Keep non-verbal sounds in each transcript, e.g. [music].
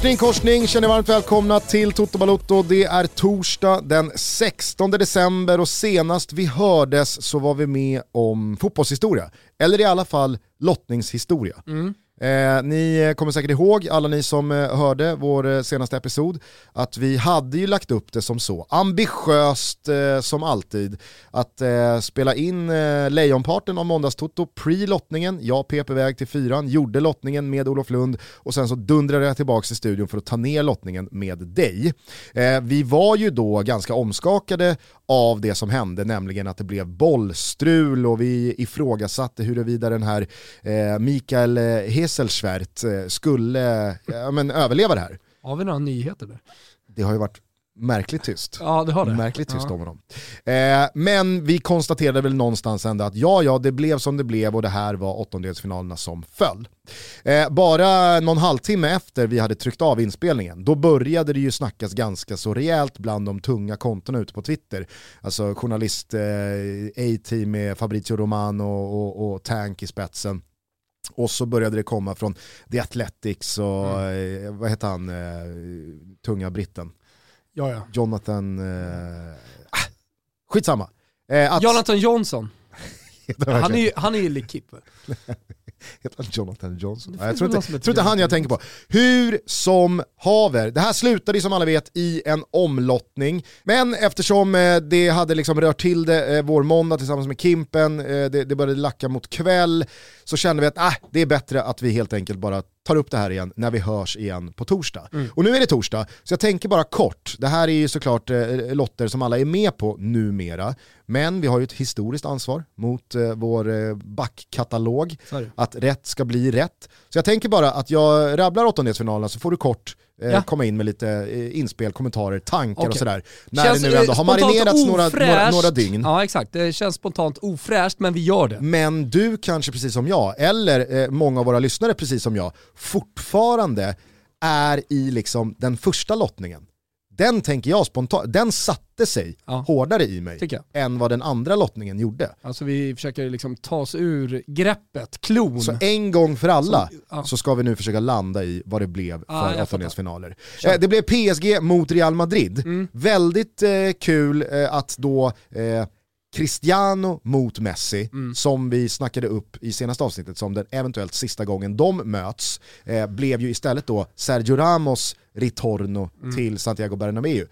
Korsning, korsning, känner varmt välkomna till Toto Balotto. Det är torsdag den 16 december och senast vi hördes så var vi med om fotbollshistoria. Eller i alla fall lottningshistoria. Mm. Eh, ni kommer säkert ihåg, alla ni som eh, hörde vår eh, senaste episod, att vi hade ju lagt upp det som så, ambitiöst eh, som alltid, att eh, spela in eh, lejonparten av Måndagstoto pre-lottningen, jag pep iväg till fyran, gjorde lottningen med Olof Lund och sen så dundrade jag tillbaka till studion för att ta ner lottningen med dig. Eh, vi var ju då ganska omskakade av det som hände, nämligen att det blev bollstrul och vi ifrågasatte huruvida den här eh, Mikael Hesselschwert eh, skulle ja, men, överleva det här. Har vi några nyheter där? Det har ju varit märkligt tyst. Ja, det har det. Märkligt tyst ja. om honom. Eh, men vi konstaterade väl någonstans ändå att ja, ja, det blev som det blev och det här var åttondelsfinalerna som föll. Eh, bara någon halvtimme efter vi hade tryckt av inspelningen, då började det ju snackas ganska så rejält bland de tunga kontona ute på Twitter. Alltså journalist eh, A-team med Fabrizio Romano och, och, och Tank i spetsen. Och så började det komma från The Athletics och mm. Eh, vad heter han, eh, tunga britten? Ja, ja. Jonathan, eh, ah, skitsamma. Eh, att... Jonathan Johnson. [laughs] han, är ju, han är ju Likip. [laughs] Heter han Jonathan Johnson? jag tror inte, tror inte han jag tänker på. Hur som haver, det här slutade som alla vet i en omlottning. Men eftersom eh, det hade liksom rört till det eh, vår måndag tillsammans med Kimpen, eh, det, det började lacka mot kväll, så kände vi att äh, det är bättre att vi helt enkelt bara tar upp det här igen när vi hörs igen på torsdag. Mm. Och nu är det torsdag, så jag tänker bara kort, det här är ju såklart eh, lotter som alla är med på numera, men vi har ju ett historiskt ansvar mot eh, vår eh, backkatalog, att rätt ska bli rätt. Så jag tänker bara att jag rabblar åttondelsfinalerna så får du kort ja. komma in med lite eh, inspel, kommentarer, tankar okay. och sådär. När känns, det nu ändå har marinerats några, några, några dygn. Ja exakt, det känns spontant ofräscht men vi gör det. Men du kanske precis som jag, eller eh, många av våra lyssnare precis som jag, fortfarande är i liksom den första lottningen den tänker jag spontant, den satte sig ja. hårdare i mig än vad den andra lottningen gjorde. Alltså vi försöker liksom ta oss ur greppet, klon. Så en gång för alla så, ja. så ska vi nu försöka landa i vad det blev för ja, åttondelsfinaler. Eh, det blev PSG mot Real Madrid. Mm. Väldigt eh, kul eh, att då eh, Cristiano mot Messi, mm. som vi snackade upp i senaste avsnittet som den eventuellt sista gången de möts, eh, blev ju istället då Sergio Ramos ritorno mm. till Santiago Bernabéu.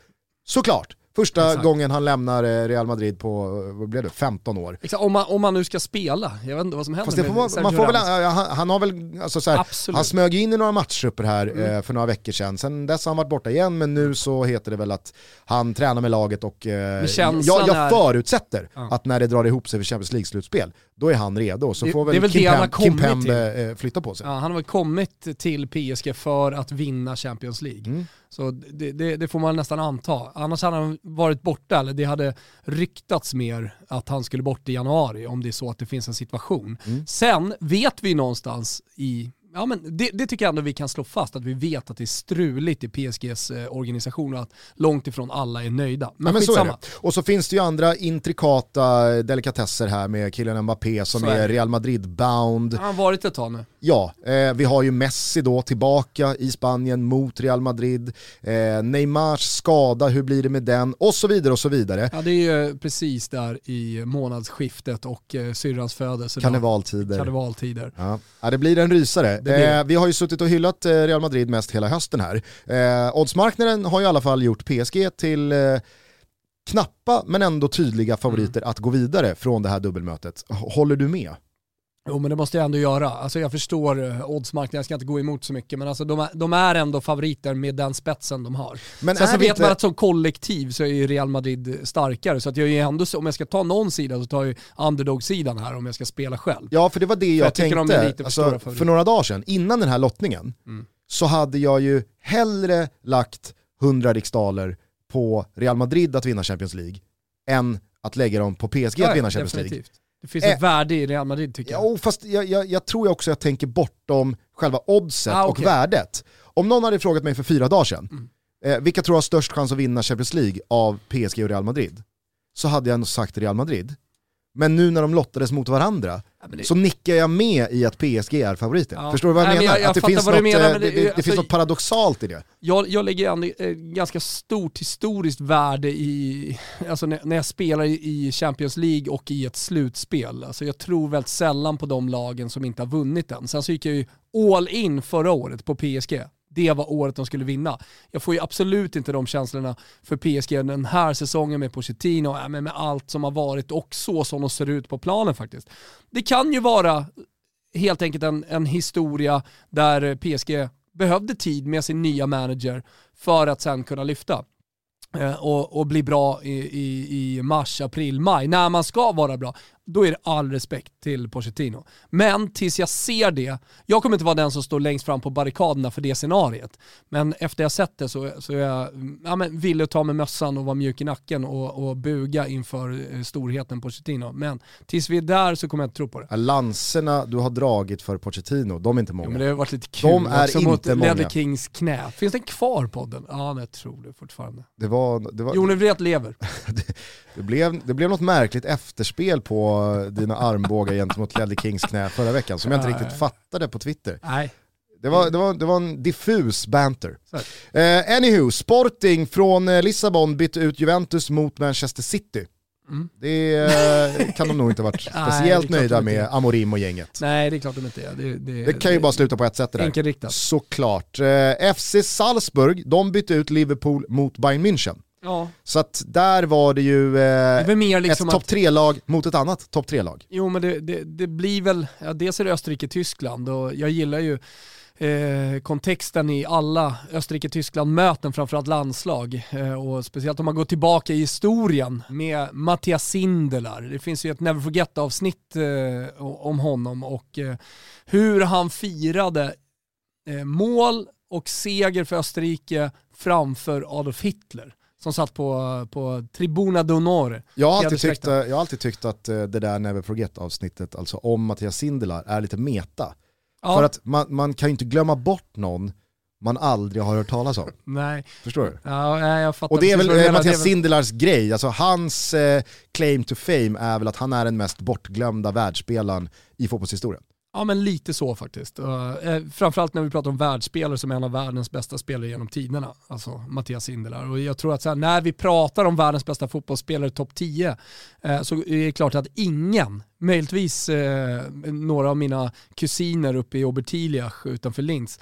Såklart, Första Exakt. gången han lämnar eh, Real Madrid på, vad blev det, 15 år. Exakt, om, man, om man nu ska spela, jag vet inte vad som händer med får, man får väl, han, han, har väl, alltså så här, han smög in i några matchtrupper här mm. eh, för några veckor sedan, sen dess har han varit borta igen, men nu så heter det väl att han tränar med laget och eh, jag, jag förutsätter ja. att när det drar ihop sig för Champions League-slutspel, då är han redo. Så det, får väl, väl Kim, Pem, Kim Pembe eh, flytta på sig. Ja, han har väl kommit till PSG för att vinna Champions League. Mm. Så det, det, det, får man nästan anta. Annars hade han varit borta, eller det hade ryktats mer att han skulle bort i januari om det är så att det finns en situation. Mm. Sen vet vi någonstans i ja, men det, det, tycker jag ändå vi kan slå fast, att vi vet att det är struligt i PSGs eh, organisation och att långt ifrån alla är nöjda. Men, ja, men så är det. Och så finns det ju andra intrikata delikatesser här med killen Mbappé som är, är Real Madrid-bound. Han har varit ett tag nu. Ja, eh, vi har ju Messi då tillbaka i Spanien mot Real Madrid. Eh, Neymars skada, hur blir det med den? Och så vidare och så vidare. Ja, det är ju precis där i månadsskiftet och eh, syrrans födelse. Karnevaltider. Karnevaltider. Ja. ja, det blir en rysare. Eh, vi har ju suttit och hyllat eh, Real Madrid mest hela hösten här. Eh, oddsmarknaden har ju i alla fall gjort PSG till knappa men ändå tydliga favoriter mm. att gå vidare från det här dubbelmötet. Håller du med? Jo men det måste jag ändå göra. Alltså jag förstår eh, oddsmarknaden, jag ska inte gå emot så mycket, men alltså de, är, de är ändå favoriter med den spetsen de har. Men Sen så vet inte... man att som kollektiv så är ju Real Madrid starkare, så att jag är ändå, om jag ska ta någon sida så tar jag underdog-sidan här om jag ska spela själv. Ja för det var det jag, jag tänkte, de alltså, för, för några dagar sedan, innan den här lottningen, mm. så hade jag ju hellre lagt 100 riksdaler på Real Madrid att vinna Champions League, än att lägga dem på PSG ja, att vinna Champions definitivt. League. Det finns ett eh, värde i Real Madrid tycker jag. Ja, fast jag, jag, jag tror också att jag tänker bortom själva oddset ah, okay. och värdet. Om någon hade frågat mig för fyra dagar sedan, mm. eh, vilka tror jag har störst chans att vinna Champions League av PSG och Real Madrid? Så hade jag nog sagt Real Madrid. Men nu när de lottades mot varandra det... så nickar jag med i att PSG är favoriten. Ja. Förstår du vad jag Nej, menar? Jag, jag att det, finns något, menar, det, det, det alltså, finns något paradoxalt i det. Jag, jag lägger an eh, ganska stort historiskt värde i, alltså när, när jag spelar i Champions League och i ett slutspel. Alltså jag tror väldigt sällan på de lagen som inte har vunnit än. Sen så gick jag ju all in förra året på PSG det var året de skulle vinna. Jag får ju absolut inte de känslorna för PSG den här säsongen med Pochettino, äh, med allt som har varit och så som de ser ut på planen faktiskt. Det kan ju vara helt enkelt en, en historia där PSG behövde tid med sin nya manager för att sen kunna lyfta. Eh, och, och, bli bra i, i, i, mars, april, maj, när man ska vara bra då är det all respekt till Pochettino. Men tills jag ser det, jag kommer inte vara den som står längst fram på barrikaderna för det scenariet, men efter jag sett det så, så är jag ja, men, villig att ta med mössan och vara mjuk i nacken och, och buga inför eh, storheten Pochettino. Men tills vi är där så kommer jag inte tro på det. Lanserna du har dragit för Pochettino, de är inte många. Jo, men det har varit lite kul de är också inte mot många. Ledley Kings knä. Finns den kvar podden? Ja, jag tror det fortfarande. Det var... Det var... Jon Wret lever. [laughs] det, blev, det blev något märkligt efterspel på dina armbågar gentemot Ledley Kings knä förra veckan som jag inte riktigt fattade på Twitter. Nej. Det var, det, var, det var en diffus banter. Eh, anywho, Sporting från eh, Lissabon bytte ut Juventus mot Manchester City. Mm. Det eh, kan de nog inte varit [laughs] speciellt Nej, nöjda med, Amorim och gänget. Nej, det är klart de inte är. Det, det, det kan ju bara sluta på ett sätt det där. Enkelriktat. Såklart. Eh, FC Salzburg, de bytte ut Liverpool mot Bayern München. Ja. Så att där var det ju eh, det liksom ett topp tre-lag mot ett annat topp tre-lag. Jo men det, det, det, blir väl, ja, dels är det Österrike-Tyskland och jag gillar ju eh, kontexten i alla Österrike-Tyskland-möten, framförallt landslag. Eh, och speciellt om man går tillbaka i historien med Mattias Sindelar. Det finns ju ett Never Forget-avsnitt eh, om honom och eh, hur han firade eh, mål och seger för Österrike framför Adolf Hitler som satt på, på Tribuna d'Onore. Jag, har alltid tyckt, jag har alltid tyckt att eh, det där Never Forget avsnittet, alltså om Mattias Sindelar, är lite meta. Ja. För att man, man kan ju inte glömma bort någon man aldrig har hört talas om. [laughs] Nej. Förstår du? Ja, jag fattar Och det är väl eh, Mattias Sindelars grej, alltså hans eh, claim to fame är väl att han är den mest bortglömda världsspelaren i fotbollshistorien. Ja men lite så faktiskt. Uh, framförallt när vi pratar om världsspelare som är en av världens bästa spelare genom tiderna, alltså Mattias Sindelar. Och jag tror att här, när vi pratar om världens bästa fotbollsspelare topp 10 uh, eh, så är det klart att ingen, möjligtvis uh, några av mina kusiner uppe i Obertiliach utanför Linz,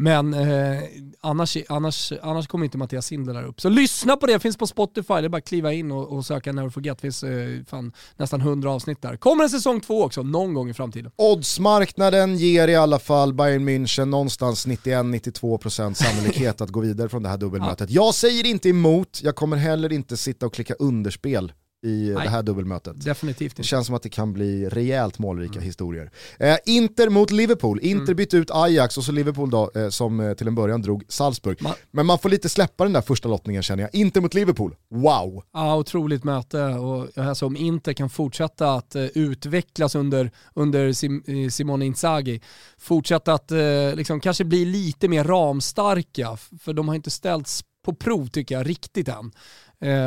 men eh, annars, annars, annars kommer inte Mattias Sindelar upp. Så lyssna på det, finns på Spotify. Det är bara att kliva in och, och söka Never Forget. Det finns eh, fan, nästan 100 avsnitt där. Kommer en säsong två också, någon gång i framtiden. Oddsmarknaden ger i alla fall Bayern München någonstans 91-92% sannolikhet att gå vidare från det här dubbelmötet. Ja. Jag säger inte emot, jag kommer heller inte sitta och klicka underspel i Nej, det här dubbelmötet. Definitivt inte. Det känns som att det kan bli rejält målrika mm. historier. Eh, Inter mot Liverpool. Inter mm. bytte ut Ajax och så Liverpool då, eh, som eh, till en början drog Salzburg. Man, Men man får lite släppa den där första lottningen känner jag. Inter mot Liverpool, wow! Ja, otroligt möte och alltså, om Inter kan fortsätta att eh, utvecklas under, under Sim, eh, Simone Inzaghi, fortsätta att eh, liksom, kanske bli lite mer ramstarka, för de har inte ställts på prov tycker jag riktigt än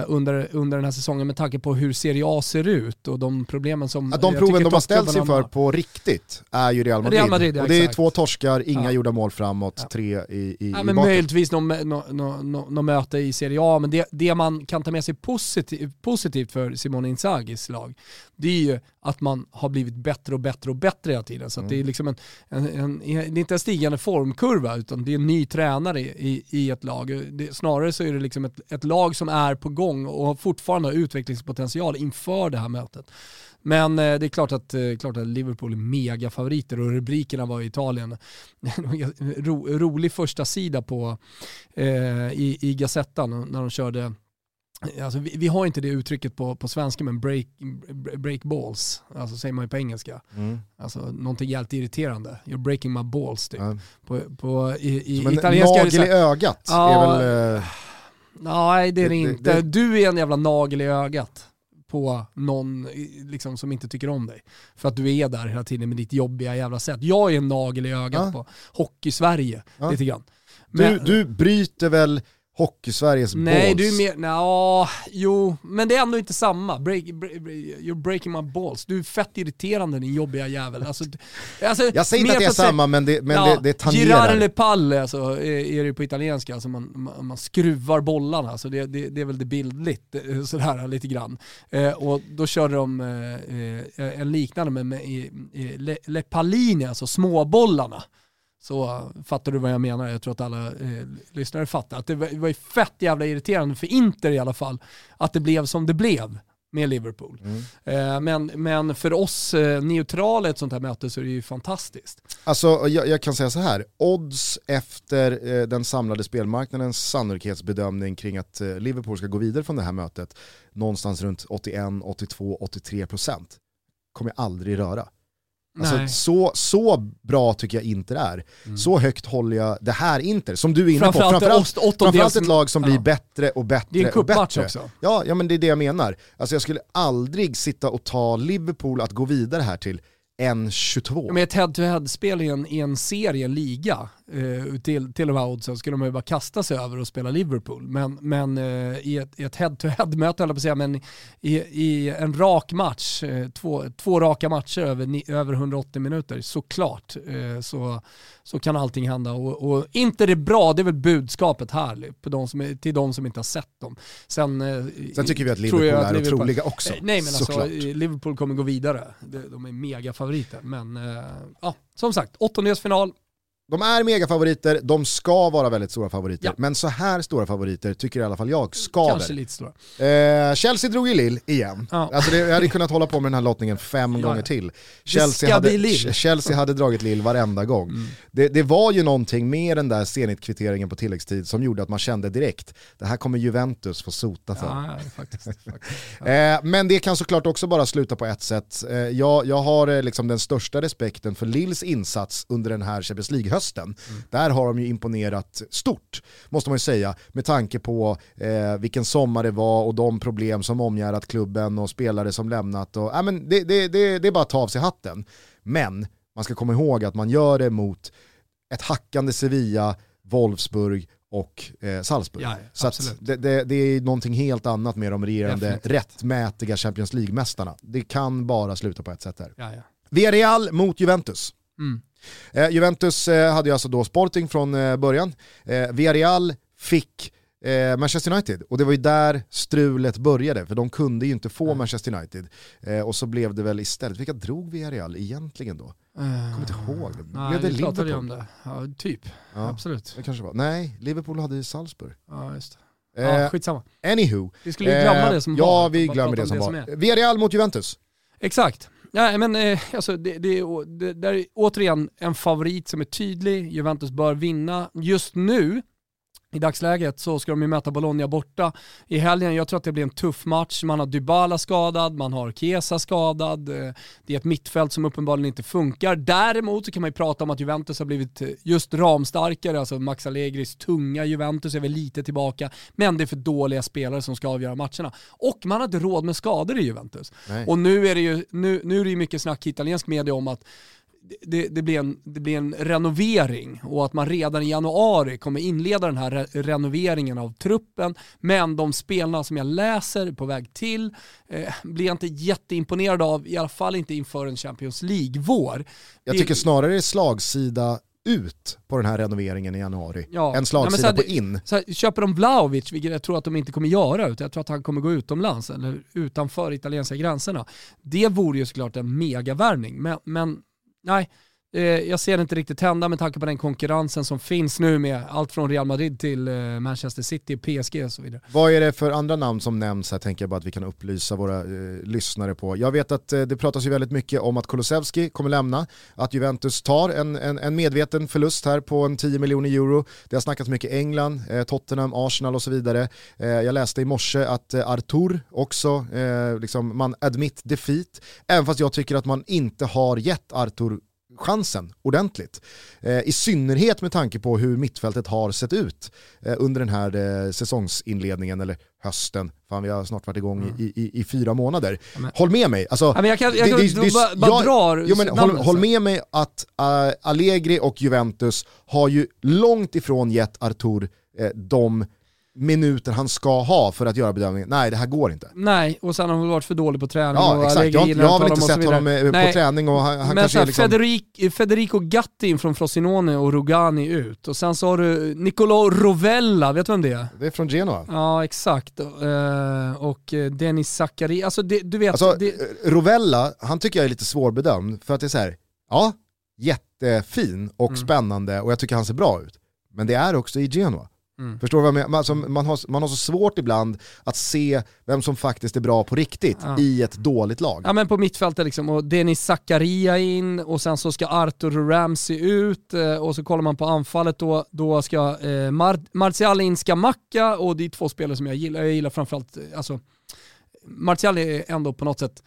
under, under den här säsongen med tanke på hur Serie A ser ut och de problemen som... Ja, de proven de har ställts inför på riktigt är ju Real Madrid. Real Madrid ja, och det exakt. är två torskar, inga ja. gjorda mål framåt, ja. tre i, i, ja, i men Möjligtvis något no, no, no, no, möte i Serie A, men det, det man kan ta med sig positiv, positivt för Simone Inzagis lag, det är ju att man har blivit bättre och bättre och bättre hela tiden. Så mm. det är liksom en, en, en, det är inte en stigande formkurva, utan det är en ny tränare i, i ett lag. Det, snarare så är det liksom ett, ett lag som är på gång och fortfarande har utvecklingspotential inför det här mötet. Men eh, det är klart att, eh, klart att Liverpool är megafavoriter och rubrikerna var i Italien. [laughs] ro, rolig första sida på, eh, i, i Gazettan när de körde Alltså, vi, vi, har inte det uttrycket på, på svenska men break, break balls, alltså säger man ju på engelska. Mm. Alltså någonting jävligt irriterande. You're breaking my balls typ. Ja. På, på, i, i Som en nagel i ögat ja, är väl... Eh... Nej det är det, det inte. Det, du är en jävla nagel i ögat på någon liksom, som inte tycker om dig. För att du är där hela tiden med ditt jobbiga jävla sätt. Jag är en nagel i ögat ja. på Hockey-Sverige ja. lite grann. Men, du, du bryter väl Hockeysveriges Nej, balls. du är mer, nja, jo, men det är ändå inte samma. Break, break, you're breaking my balls. Du är fett irriterande din jobbiga jävel. Alltså, alltså, Jag säger inte att det är samma, men det, men ja, det, det tangerar. Girare le palle alltså, är, är det på italienska, alltså man, man, man skruvar bollarna. Alltså det, det, det är väl det bildligt, eh, sådär lite grann. Eh, och då körde de eh, eh, en liknande med, med i, i le, le pallini, alltså småbollarna. Så uh, fattar du vad jag menar? Jag tror att alla eh, lyssnare fattar. Att det var, det var ju fett jävla irriterande för Inter i alla fall, att det blev som det blev med Liverpool. Mm. Eh, men, men för oss eh, neutrala ett sånt här möte så är det ju fantastiskt. Alltså jag, jag kan säga så här, odds efter eh, den samlade spelmarknadens sannolikhetsbedömning kring att eh, Liverpool ska gå vidare från det här mötet, någonstans runt 81, 82, 83 procent, kommer jag aldrig röra. Alltså, så, så bra tycker jag Inter är. Så högt håller jag det här Inter, som du är inne på. Framförallt Framförallt, ett lag som Ja. blir bättre och bättre Det är en och bättre. också. Ja, ja, men det är det jag menar. Alltså jag skulle aldrig sitta och ta Liverpool att gå vidare här till 1-22. Med ett head-to-head-spel i en, i en serie, en liga, eh, till, till de här oddsen skulle man ju bara kasta sig över och spela Liverpool. Men, men eh, i, ett, i ett head-to-head-möte, jag på att säga, men i, i en rak match, eh, två, två raka matcher över, ni, över 180 minuter, såklart eh, så, så kan allting hända. Och, och inte det bra, det är väl budskapet här på de som, till de som inte har sett dem. Sen, eh, Sen tycker vi att Liverpool att är Liverpool- otroliga också. Eh, Nej men alltså, såklart. eh, Liverpool kommer gå vidare. De, är favoriter. Men eh, ja, som sagt, åttondelsfinal. De är megafavoriter, de ska vara väldigt stora favoriter. Ja. Men så här stora favoriter tycker i alla fall jag skaver. Kanske lite stora. Eh, Chelsea drog ju Lille igen. Ja. Alltså det, jag hade kunnat hålla på med den här lottningen fem Ja, gånger till. Chelsea hade. Chelsea hade dragit Lille varenda gång. Mm. Det, det var ju någonting med den där Zenit-kvitteringen på tilläggstid som gjorde att man kände direkt, det här kommer Juventus få sota för. Ja, faktiskt. faktiskt. [laughs] Eh, men det kan såklart också bara sluta på ett sätt. Eh, jag, jag har eh, liksom den största respekten för Lills insats under den här Champions League-hösten. Där har de ju imponerat stort, måste man ju säga, med tanke på eh, vilken sommar det var och de problem som omgärdat klubben och spelare som lämnat. Och, äh, men det, det, det, det är bara att ta av sig hatten. Men man ska komma ihåg att man gör det mot ett hackande Sevilla, Wolfsburg och eh, Salzburg. Ja, ja, Så det, det, det är någonting helt annat med de regerande Definitivt. rättmätiga Champions League-mästarna. Det kan bara sluta på ett sätt där. Ja, ja. Villarreal mot Juventus. Mm. Eh, Juventus eh, hade ju alltså då Sporting från eh, början. Eh, Villarreal fick eh, Manchester United och det var ju där strulet började för de kunde ju inte få Manchester United. Eh, och så blev det väl istället, vilka drog Villarreal egentligen då? Jag kommer inte ihåg. Nej, Blev det vi pratade Liverpool? om det. Ja, typ. Ja, Absolut. det kanske var. Nej, Liverpool hade ju Salzburg. Ja, just det. Eh, Ja, skitsamma. anywho. Vi skulle ju glömma Eh, det som ja, var. vi Bara glömmer det om som var. är. Villarreal mot Juventus. Exakt. Nej men, eh, alltså, det, det, det, det, där är återigen en favorit som är tydlig. Juventus bör vinna. Just nu, i dagsläget, så ska de ju möta Bologna borta i helgen. Jag tror att det blir en tuff match. Man har Dybala skadad, man har Chiesa skadad. eh, Det är ett mittfält som uppenbarligen inte funkar. Däremot så kan man ju prata om att Juventus har blivit eh, just ramstarkare. Alltså Max Allegris tunga Juventus är väl lite tillbaka. Men det är för dåliga spelare som ska avgöra matcherna. Och man har inte råd med skador i Juventus. Nej. Och nu är det ju nu, nu är det mycket snack i italiensk media om att det, det, blir en, det blir en renovering och att man redan i januari kommer inleda den här re renoveringen av truppen. Men de spelarna som jag läser på väg till eh, blir jag inte jätteimponerad av, i alla fall inte inför en Champions League-vår. Jag tycker snarare det är slagsida ut på den här renoveringen i januari Ja. Ja, slagsida här, på in. Så här, köper de Vlahovic, vilket jag tror att de inte kommer göra, utan jag tror att han kommer gå utomlands eller utanför italienska gränserna. Det vore ju såklart en megavärvning, men, men nej, eh, Eh, jag ser det inte riktigt hända med tanke på den konkurrensen som finns nu med allt från Real Madrid till eh, Manchester City, PSG och så vidare. Vad är det för andra namn som nämns här tänker jag bara att vi kan upplysa våra eh, lyssnare på. Jag vet att eh, det pratas ju väldigt mycket om att Kulusevski kommer lämna, att Juventus tar en, en, en medveten förlust här på en 10 miljoner euro. Det har snackats mycket England, eh, Tottenham, Arsenal och så vidare. Eh, jag läste i morse att eh, Artur också, eh, liksom, man admit defeat, även fast jag tycker att man inte har gett Artur chansen ordentligt. Eh, I synnerhet med tanke på hur mittfältet har sett ut eh, under den här eh, säsongsinledningen, eller hösten, fan vi har snart varit igång i, i, i fyra månader. men- Håll med mig, alltså, Ja, men jag kan, jag kan det- det- bara, bara jag- drar jo, men håll, med mig att uh, Allegri och Juventus har ju långt ifrån gett Artur eh, de minuter han ska ha för att göra bedömningen, nej det här går inte. Nej, och sen har han varit för dålig på träning. Ja och exakt, jag, jag har väl inte sett honom eh, på nej. träning och han, han Men kanske så är här, liksom... Federico, Federico Gatti från Frosinone och Rugani ut. Och sen så har du Nicolo Rovella, vet du vem det är? Det är från Genoa. Ja exakt. Uh, och eh, Denis Zachari, alltså det, du vet... Alltså det... Eh, Rovella, han tycker jag är lite svårbedömd för att det är så här, ja, jättefin och mm. spännande och jag tycker han ser bra ut. Men det är också i Genoa. Mm. Förstår du vad jag menar? Alltså, man, har, man har så svårt ibland att se vem som faktiskt är bra på riktigt ja. i ett dåligt lag. Ja men på mittfältet liksom, och Denis Zakaria in och sen så ska Arthur Ramsey ut eh, och så kollar man på anfallet då, då ska eh, Mar Martial in Scamacca och det är två spelare som jag gillar. Jag gillar framförallt, eh, alltså Martial är ändå på något sätt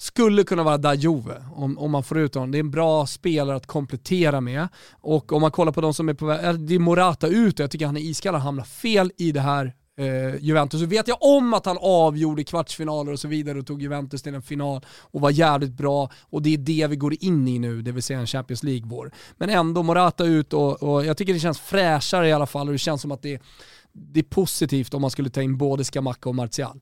skulle kunna vara Dajove om, om man får ut honom. Det är en bra spelare att komplettera med. Och om man kollar på de som är på väg, eh, det är Morata ut och jag tycker han är iskall, han hamnar fel i det här eh, Juventus. Så vet jag om att han avgjorde kvartsfinaler och så vidare och tog Juventus till en final och var jävligt bra och det är det vi går in i nu, det vill säga en Champions League-vår. Men ändå Morata ut och, och jag tycker det känns fräschare i alla fall och det känns som att det, det är positivt om man skulle ta in både Skamaka och Martial.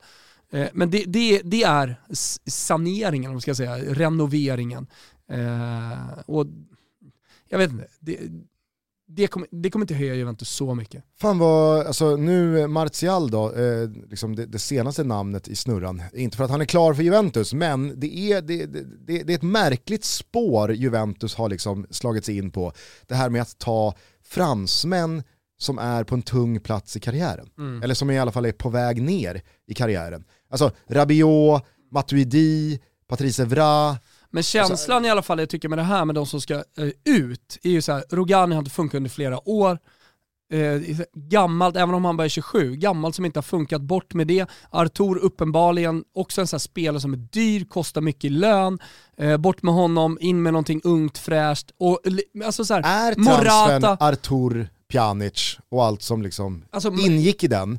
Eh, men det, det, det, är saneringen, om man ska säga, renoveringen. Eh, och jag vet inte, det, det kommer, det kommer inte höja Juventus så mycket. Fan vad, alltså nu Martial då, eh, liksom det, det, senaste namnet i snurran, inte för att han är klar för Juventus, men det är, det, det, det är ett märkligt spår Juventus har liksom slagit sig in på. Det här med att ta fransmän som är på en tung plats i karriären. Mm. Eller som i alla fall är på väg ner i karriären. Alltså Rabiot, Matuidi, Patrice Evra. Men känslan alltså, i alla fall jag tycker med det här med de som ska uh, ut, är ju så här, Rogani har inte funkat under flera år. Uh, gammalt, även om han bara är 27, gammalt som inte har funkat, bort med det. Artur uppenbarligen också en sån här spelare som är dyr, kostar mycket i lön. Uh, bort med honom, in med någonting ungt, fräscht. Och, alltså så här, är transfern Morata, Artur, Pjanic och allt som liksom alltså, ingick i den,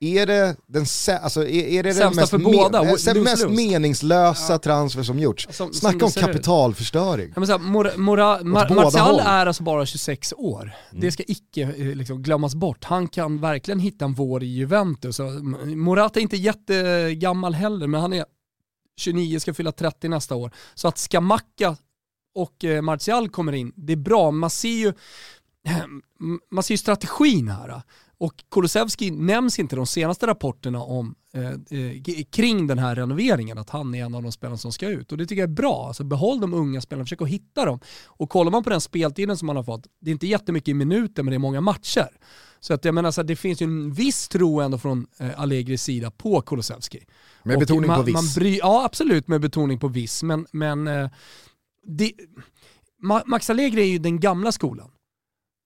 är det den, alltså, är, är det den mest, båda, me lose, mest lose. meningslösa ja. transfer som gjorts? Som, Snacka om kapitalförstöring. Ja, så här, Mora, Mora, Mar Martial är alltså bara 26 år. Mm. Det ska icke eh, liksom, glömmas bort. Han kan verkligen hitta en vår i Juventus. Morata är inte jättegammal heller, men han är 29, ska fylla 30 nästa år. Så att Scamacca och eh, Martial kommer in, det är bra. Man ser ju, [clears throat] man ser ju strategin här. Och Kulusevski nämns inte de senaste rapporterna om eh, eh, kring den här renoveringen, att han är en av de spelarna som ska ut. Och det tycker jag är bra. Alltså behåll de unga spelarna, försök att hitta dem. Och kollar man på den speltiden som han har fått, det är inte jättemycket i minuter men det är många matcher. Så att jag menar, så att det finns ju en viss tro ändå från eh, Allegris sida på Kulusevski. Med och betoning man, på viss? Man bry, ja absolut med betoning på viss, men, men eh, det, Max Allegri är ju den gamla skolan.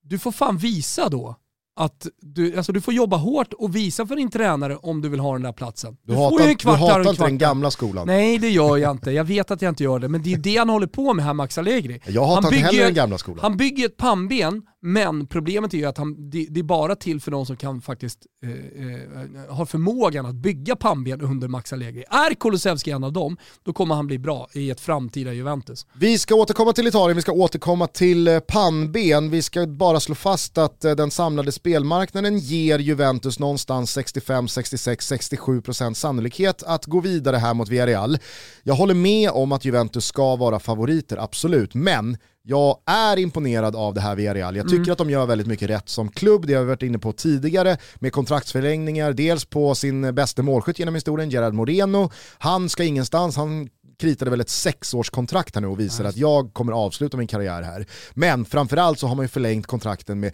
Du får fan visa då att du, alltså du får jobba hårt och visa för din tränare om du vill ha den där platsen. Du, du hatar, får ju en kvart du hatar inte den gamla skolan. Nej det gör jag inte, jag vet att jag inte gör det, men det är det han håller på med här Max Allegri. Jag hatar inte heller den gamla skolan. Han bygger ett pannben men problemet är ju att han, det, det, är bara till för de som kan faktiskt eh, eh, har förmågan att bygga pannben under Max Allegri. Är Kulusevski en av dem, då kommer han bli bra i ett framtida Juventus. Vi ska återkomma till Italien, vi ska återkomma till eh, pannben. Vi ska bara slå fast att eh, den samlade spelmarknaden ger Juventus någonstans 65, 66, 67% sannolikhet att gå vidare här mot Villarreal. Jag håller med om att Juventus ska vara favoriter, absolut, men jag är imponerad av det här Villarreal. Jag tycker mm. att de gör väldigt mycket rätt som klubb, det har vi varit inne på tidigare, med kontraktsförlängningar, dels på sin bästa målskytt genom historien, Gerard Moreno. Han ska ingenstans, han kritade väl ett sexårskontrakt här nu och visade nice. att jag kommer avsluta min karriär här. Men framförallt så har man ju förlängt kontrakten med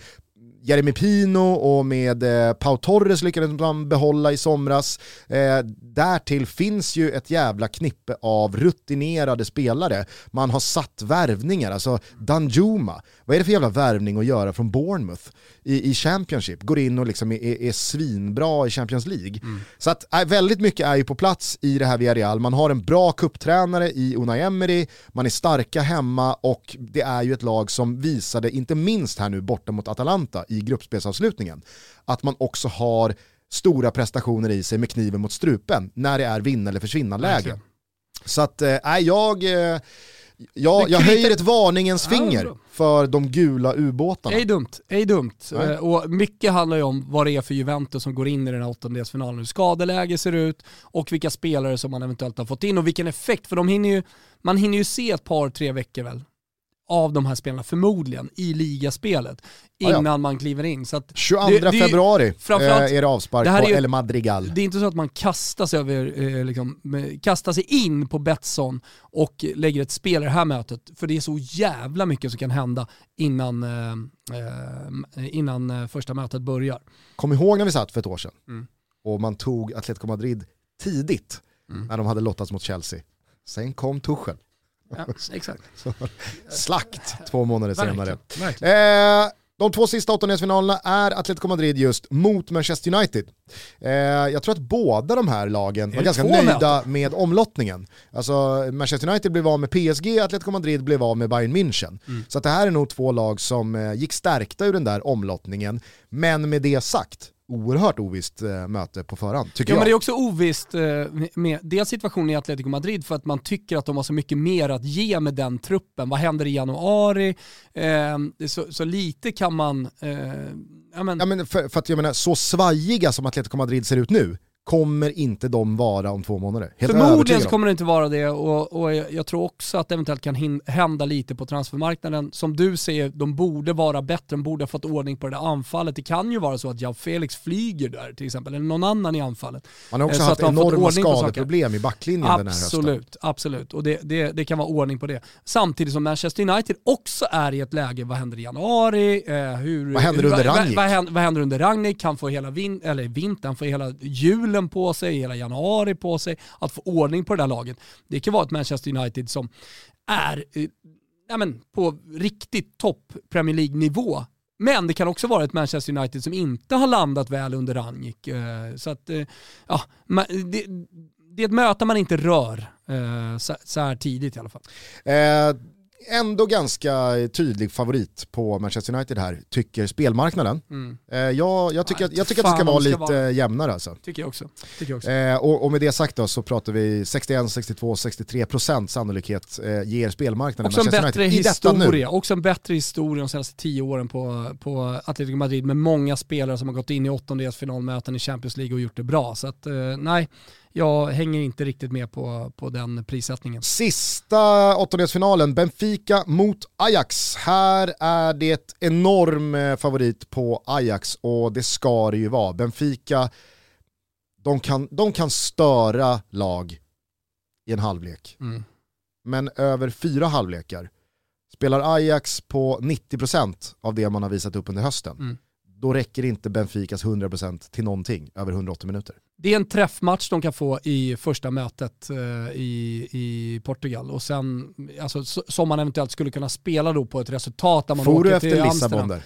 Jeremy Pino och med eh, Pau Torres lyckades man behålla i somras. Eh, därtill finns ju ett jävla knippe av rutinerade spelare. Man har satt värvningar, alltså Danjuma. Vad är det för jävla värvning att göra från Bournemouth i, i Championship? Går in och liksom är, är svinbra i Champions League. Mm. Så att äh, väldigt mycket är ju på plats i det här Villarreal. Man har en bra kupptränare i Unai Emery, man är starka hemma och det är ju ett lag som visade, inte minst här nu borta mot Atalanta i gruppspelsavslutningen, att man också har stora prestationer i sig med kniven mot strupen när det är vinna eller försvinna läge. Så att, äh, jag... Äh, Ja, jag höjer ett varningens Ja, finger bra. för de gula ubåtarna. Ej dumt, ej dumt. Nej. Eh, Och mycket handlar ju om vad det är för Juventus som går in i den här åttondelsfinalen, hur skadeläge ser ut och vilka spelare som man eventuellt har fått in och vilken effekt, för de hinner ju, man hinner ju se ett par, tre veckor väl av de här spelarna förmodligen i ligaspelet Ja, ja. innan man kliver in. Så att 22 det- det februari eh, är det avspark det här på är ju- El Madrigal. det är inte så att man kastar sig, över, eh, liksom, sig in på Betsson och lägger ett spel i det här mötet. För det är så jävla mycket som kan hända innan, eh, eh, innan eh, första mötet börjar. Kom ihåg när vi satt för ett år sedan Mm. och man tog Atletico Madrid tidigt Mm. när de hade lottats mot Chelsea. Sen kom Tuchel. Ja, exakt. [laughs] Slakt två månader senare. Verkligen. verkligen. Eh, de två sista åttondelsfinalerna är Atletico Madrid just mot Manchester United. Eh, jag tror att båda de här lagen var ganska nöjda med omlottningen. Alltså Manchester United blev av med PSG, Atletico Madrid blev av med Bayern München. Mm. Så det här är nog två lag som eh, gick stärkta ur den där omlottningen. Men med det sagt, oerhört ovisst eh, möte på förhand, tycker Ja, men det är jag. också ovisst eh, med dels situationen i Atletico Madrid för att man tycker att de har så mycket mer att ge med den truppen. Vad händer i januari? Eh, så, så lite kan man... Ja, men, Ja, men för, för att jag menar, så svajiga som Atletico Madrid ser ut nu, kommer inte de vara om två månader. Helt Förmodligen kommer det inte vara det och, och jag, jag tror också att det eventuellt kan hända lite på transfermarknaden. Som du säger, de borde vara bättre, de borde ha fått ordning på det där anfallet. Det kan ju vara så att Jao Felix flyger där till exempel, eller någon annan i anfallet. Man har också Eh, så haft enorma skadeproblem i backlinjen den här hösten. Absolut, absolut. Och det, det, det kan vara ordning på det. Samtidigt som Manchester United också är i ett läge, vad händer i januari? Eh, hur, Vad händer under hur- vad- Rangnick? Vad, händer, vad händer under Rangnick? Han får hela vin, eller vintern, får hela julen på sig, hela januari på sig. Att få ordning på det där laget. Det kan vara ett Manchester United som är eh, ja, men, på riktigt topp Premier League-nivå. Men det kan också vara ett Manchester United som inte har landat väl under Rangnick. Eh, Så att, eh, ja, det, det är ett möte man inte rör eh, så, så här tidigt i alla fall. Eh, ändå ganska tydlig favorit på Manchester United här, tycker spelmarknaden. Mm. Eh, jag, jag, tycker, att, jag tycker att det ska vara lite vara- jämnare alltså. Tycker jag också. Tycker jag också. Eh, och, och med det sagt då så pratar vi 61, 62, 63% sannolikhet eh, ger spelmarknaden Också en Manchester bättre United i detta nu. historia, också en bättre historia de senaste tio åren på, på Atletico Madrid med många spelare som har gått in i åttondelsfinalmöten i Champions League och gjort det bra. Så att, eh, nej, jag hänger inte riktigt med på, på den prissättningen. Sista åttondelsfinalen, Benfica mot Ajax. Här är det enorm eh, favorit på Ajax och det ska det ju vara. Benfica, de kan, de kan störa lag i en halvlek. Mm. Men över fyra halvlekar, spelar Ajax på 90% av det man har visat upp under hösten, Mm. då räcker inte Benficas 100% till någonting över 180 minuter. Det är en träffmatch de kan få i första mötet eh, i, i Portugal och sen, alltså, som man eventuellt skulle kunna spela då på ett resultat där man du åker efter till Lissabon Amsterdam. där?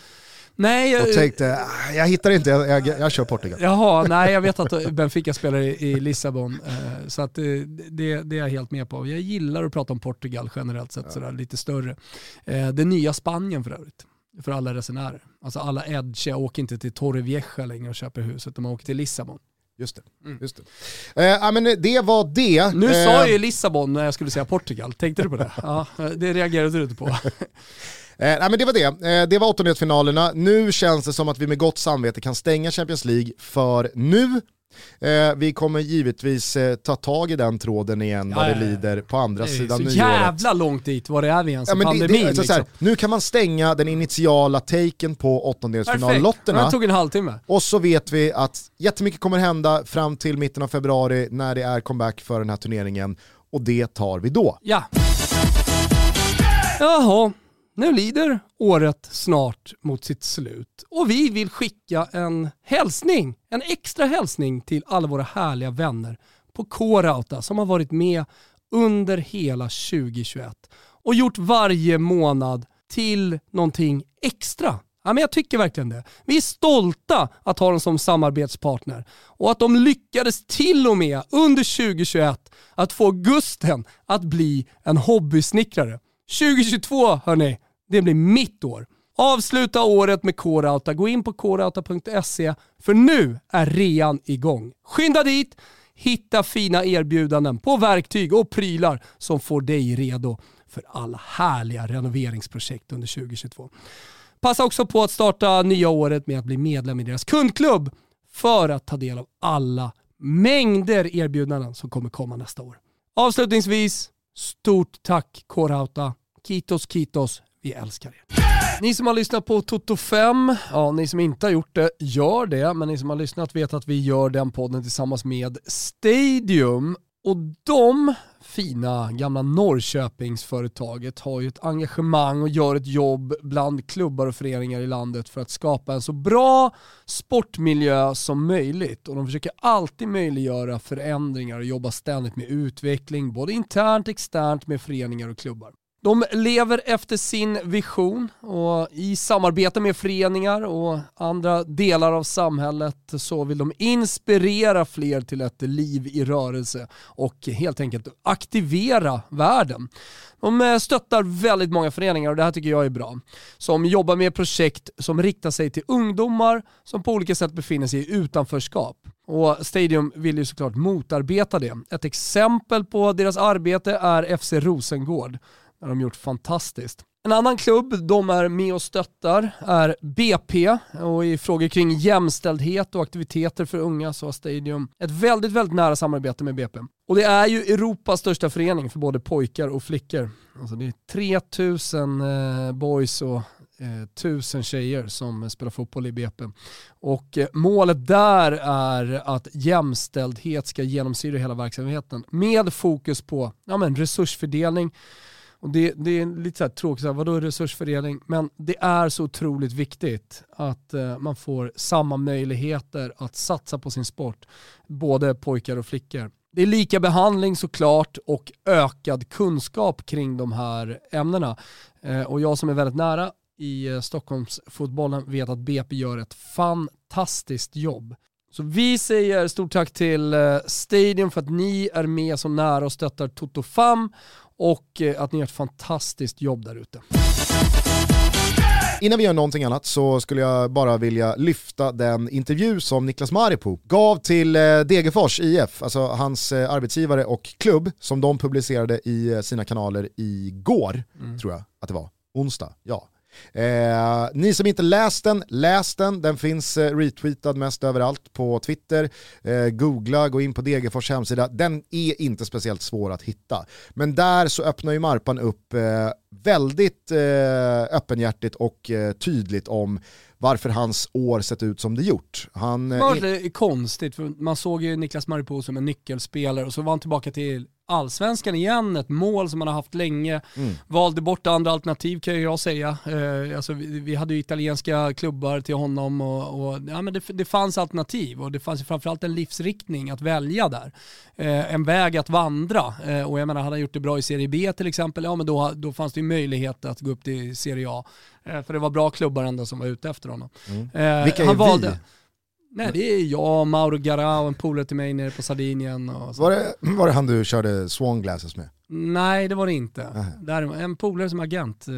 Nej, jag, Och tänkte, "Ah, jag hittar inte, jag, jag, jag kör Portugal. Jaha, nej jag vet att [laughs] Benfica spelar i, i Lissabon. Eh, så att, eh, det, det är jag helt med på. Jag gillar att prata om Portugal generellt sett, sådär, lite större. Eh, det nya Spanien för övrigt, för alla resenärer. Alltså alla edge åker inte till Torrevieja längre och köper huset, de åker till Lissabon. Just det. Mm. Just det. Eh, men det var det. Nu Eh, sa jag ju Lissabon när jag skulle säga Portugal, tänkte du på det? Ja, det reagerade du inte på. [laughs] Eh, nej, men det var det. Eh, det var åttondelsfinalerna. Nu känns det som att vi med gott samvete kan stänga Champions League för nu. Eh, vi kommer givetvis eh, ta tag i den tråden igen Ja, vad det lider på andra Det är sidan så nyåret. jävla långt dit, var det är vi ens Ja, men det, pandemin? det, alltså, så här, liksom. nu kan man stänga den initiala taken på åttondelsfinallotterna det tog en halvtimme. och så vet vi att jättemycket kommer hända fram till mitten av februari när det är comeback för den här turneringen och det tar vi då. Ja. Jaha, nu lider året snart mot sitt slut och vi vill skicka en hälsning, en extra hälsning till alla våra härliga vänner på K-Rauta som har varit med under hela 2021 och gjort varje månad till någonting extra. Ja, men jag tycker verkligen det. Vi är stolta att ha dem som samarbetspartner och att de lyckades till och med under 2021 att få Gusten att bli en hobbysnickrare. 2022 hörni, det blir mitt år. Avsluta året med K-Rauta. Gå in på krauta.se för nu är rean igång. Skynda dit, hitta fina erbjudanden på verktyg och prylar som får dig redo för alla härliga renoveringsprojekt under 2022. Passa också på att starta nya året med att bli medlem i deras kundklubb för att ta del av alla mängder erbjudanden som kommer komma nästa år. Avslutningsvis, stort tack Coreouta. Kitos Kitos, vi älskar er. Ni som har lyssnat på Toto 5, ja ni som inte har gjort det, gör det. Men ni som har lyssnat vet att vi gör den podden tillsammans med Stadium. Och de fina gamla Norrköpingsföretaget har ju ett engagemang och gör ett jobb bland klubbar och föreningar i landet för att skapa en så bra sportmiljö som möjligt. Och de försöker alltid möjliggöra förändringar och jobba ständigt med utveckling, både internt och externt med föreningar och klubbar. De lever efter sin vision och i samarbete med föreningar och andra delar av samhället så vill de inspirera fler till ett liv i rörelse och helt enkelt aktivera världen. De eh, stöttar väldigt många föreningar och det här tycker jag är bra. Som jobbar med projekt som riktar sig till ungdomar som på olika sätt befinner sig i utanförskap. Och Stadium vill ju såklart motarbeta det. Ett exempel på deras arbete är FC Rosengård har de gjort fantastiskt. En annan klubb de är med och stöttar är BP och i frågor kring jämställdhet och aktiviteter för unga så har Stadium ett väldigt, väldigt nära samarbete med BP. Och det är ju Europas största förening för både pojkar och flickor. Alltså det är 3000 eh, boys och eh, tjejer som spelar fotboll i BP. Och eh, målet där är att jämställdhet ska genomsyra hela verksamheten med fokus på ja, men resursfördelning, och det, det är lite så här tråkigt, så här, vadå resursfördelning? Men det är så otroligt viktigt att eh, man får samma möjligheter att satsa på sin sport, både pojkar och flickor. Det är lika behandling såklart och ökad kunskap kring de här ämnena. Eh, och jag som är väldigt nära i eh, Stockholmsfotbollen vet att BP gör ett fantastiskt jobb. Så vi säger stort tack till eh, Stadium för att ni är med så nära och stöttar Toto Fam och eh, att ni gör ett fantastiskt jobb där ute. Innan vi gör någonting annat så skulle jag bara vilja lyfta den intervju som Niklas Maripo gav till eh, Degerfors IF, alltså hans arbetsgivare och klubb, som de publicerade i sina kanaler igår, mm. tror jag att det var, onsdag, ja. Eh, ni som inte läst den, läs den. Den finns eh, retweetad mest överallt på Twitter. Eh, googla, gå in på Degerfors hemsida. Den är inte speciellt svår att hitta. Men där så öppnar ju Marpan upp eh, väldigt eh, öppenhjärtigt och eh, tydligt om varför hans år sett ut som det gjort. Han, det var lite konstigt, för man såg ju Niklas Maripo som en nyckelspelare och så var han tillbaka till allsvenskan igen, ett mål som man har haft länge. Mm. Valde bort andra alternativ kan jag säga. Eh, alltså, vi, vi, hade ju italienska klubbar till honom och, och ja, men det, det, fanns alternativ och det fanns ju framförallt en livsriktning att välja där. Eh, en väg att vandra eh, och jag menar hade han gjort det bra i Serie B till exempel, ja men då, då fanns det ju möjlighet att gå upp till Serie A. Eh, för det var bra klubbar ändå som var ute efter honom. Mm. Eh, Vilka är han valde, vi? Nej det är jag, Mauro Gara och en polare till mig nere på Sardinien. Och så. Var, det, var det han du körde swan glasses med? Nej det var det inte. Däremot, en polare som agent eh,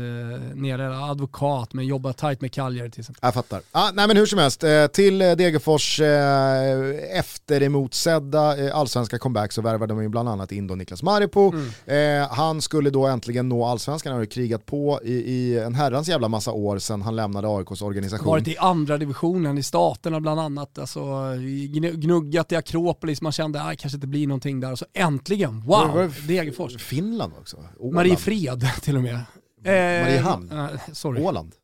nere, advokat men jobbar tajt med Cagliari till exempel. Jag fattar. Ah, nej men hur som helst, eh, till eh, Degerfors eh, efter emotsedda eh, allsvenska comeback så värvade de ju bland annat in då Niklas Maripo. Mm. Eh, han skulle då äntligen nå allsvenskan, han har krigat på i, i, en herrans jävla massa år sedan han lämnade AIKs organisation. Varit i andra divisionen i staterna bland annat, alltså, gnuggat i Akropolis, man kände att det kanske inte blir någonting där och så äntligen, wow, Degerfors. Finland också. Åland. Mariefred till och med. Mariehamn. Eh, sorry. Åland.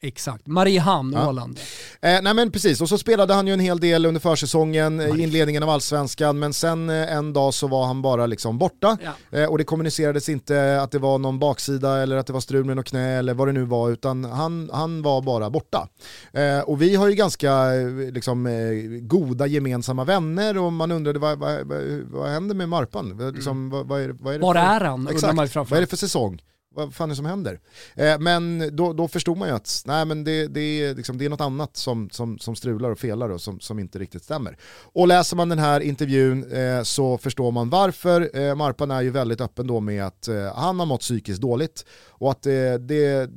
Exakt, Mariehamn, ja. Åland. Eh, nej men precis, och så spelade han ju en hel del under försäsongen, i inledningen av allsvenskan, men sen eh, en dag så var han bara liksom borta. Ja. Eh, och det kommunicerades inte att det var någon baksida eller att det var strul med något knä eller vad det nu var, utan han, han var bara borta. Eh, och vi har ju ganska eh, liksom, eh, goda gemensamma vänner och man undrade vad, vad, vad, vad händer med Marpan? Liksom, mm. vad, vad, är, vad är det Var är han? Exakt, vad är det för säsong? Vad fan är det som händer? Eh, men då, då förstod man ju att nej, men det, det, är, liksom, det är något annat som, som, som strular och felar och som, som inte riktigt stämmer. Och läser man den här intervjun eh, så förstår man varför. Eh, Marpan är ju väldigt öppen då med att eh, han har mått psykiskt dåligt och att eh, det,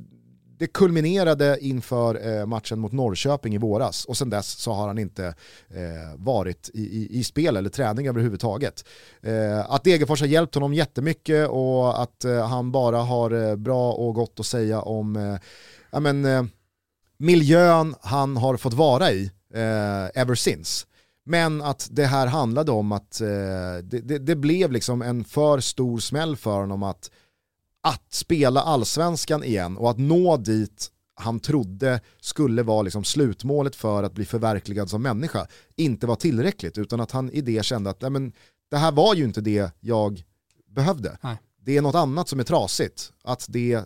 det kulminerade inför eh, matchen mot Norrköping i våras och sen dess så har han inte eh, varit i, i, i, spel eller träning överhuvudtaget. Eh, att Degerfors har hjälpt honom jättemycket och att eh, han bara har eh, bra och gott att säga om eh, ja, men, eh, miljön han har fått vara i eh, ever since. Men att det här handlade om att eh, det, det, det blev liksom en för stor smäll för honom att att spela allsvenskan igen och att nå dit han trodde skulle vara liksom slutmålet för att bli förverkligad som människa inte var tillräckligt utan att han i det kände att nej, men, det här var ju inte det jag behövde. Nej. Det är något annat som är trasigt. Att det,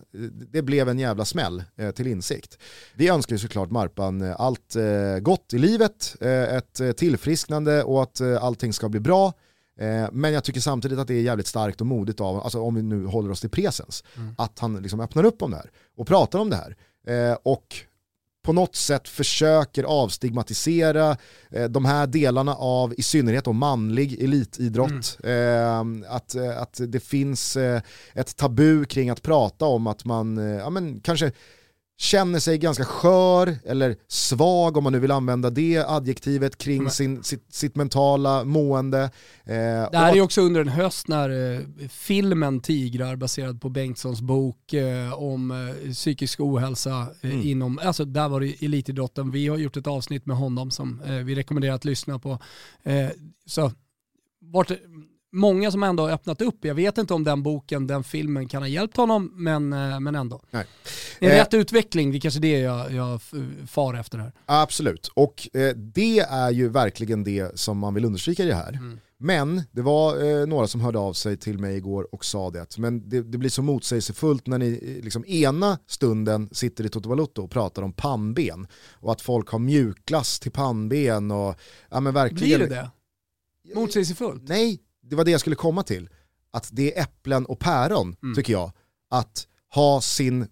det blev en jävla smäll eh, till insikt. Vi önskar ju såklart Marpan eh, allt eh, gott i livet, eh, ett eh, tillfrisknande och att eh, allting ska bli bra. Eh, men jag tycker samtidigt att det är jävligt starkt och modigt av, alltså om vi nu håller oss till presens, mm. att han liksom öppnar upp om det här och pratar om det här. Eh, och på något sätt försöker avstigmatisera eh, de här delarna av i synnerhet om manlig elitidrott. Mm. Eh, att, att det finns eh, ett tabu kring att prata om att man ja, men kanske känner sig ganska skör eller svag om man nu vill använda det adjektivet kring mm. sin, sitt, sitt, mentala mående. Eh, det här är också under en höst när eh, filmen Tigrar baserad på Bengtssons bok eh, om eh, psykisk ohälsa eh, mm. inom, alltså där var det elitidrotten, vi har gjort ett avsnitt med honom som eh, vi rekommenderar att lyssna på. så vart, många som ändå har öppnat upp. Jag vet inte om den boken, den filmen kan ha hjälpt honom, men, men ändå. Nej. En eh, rätt utveckling, det är kanske det jag, jag far efter här. Absolut, och eh, det är ju verkligen det som man vill understryka i det här. Mm. Men det var eh, några som hörde av sig till mig igår och sa det, men det, det blir så motsägelsefullt när ni eh, liksom ena stunden sitter i Toto Balotto och pratar om pannben och att folk har mjukglass till pannben och ja men verkligen. Blir det det? Motsägelsefullt? Nej, det var det jag skulle komma till. Att det är äpplen och päron, mm. tycker jag. Att ha sin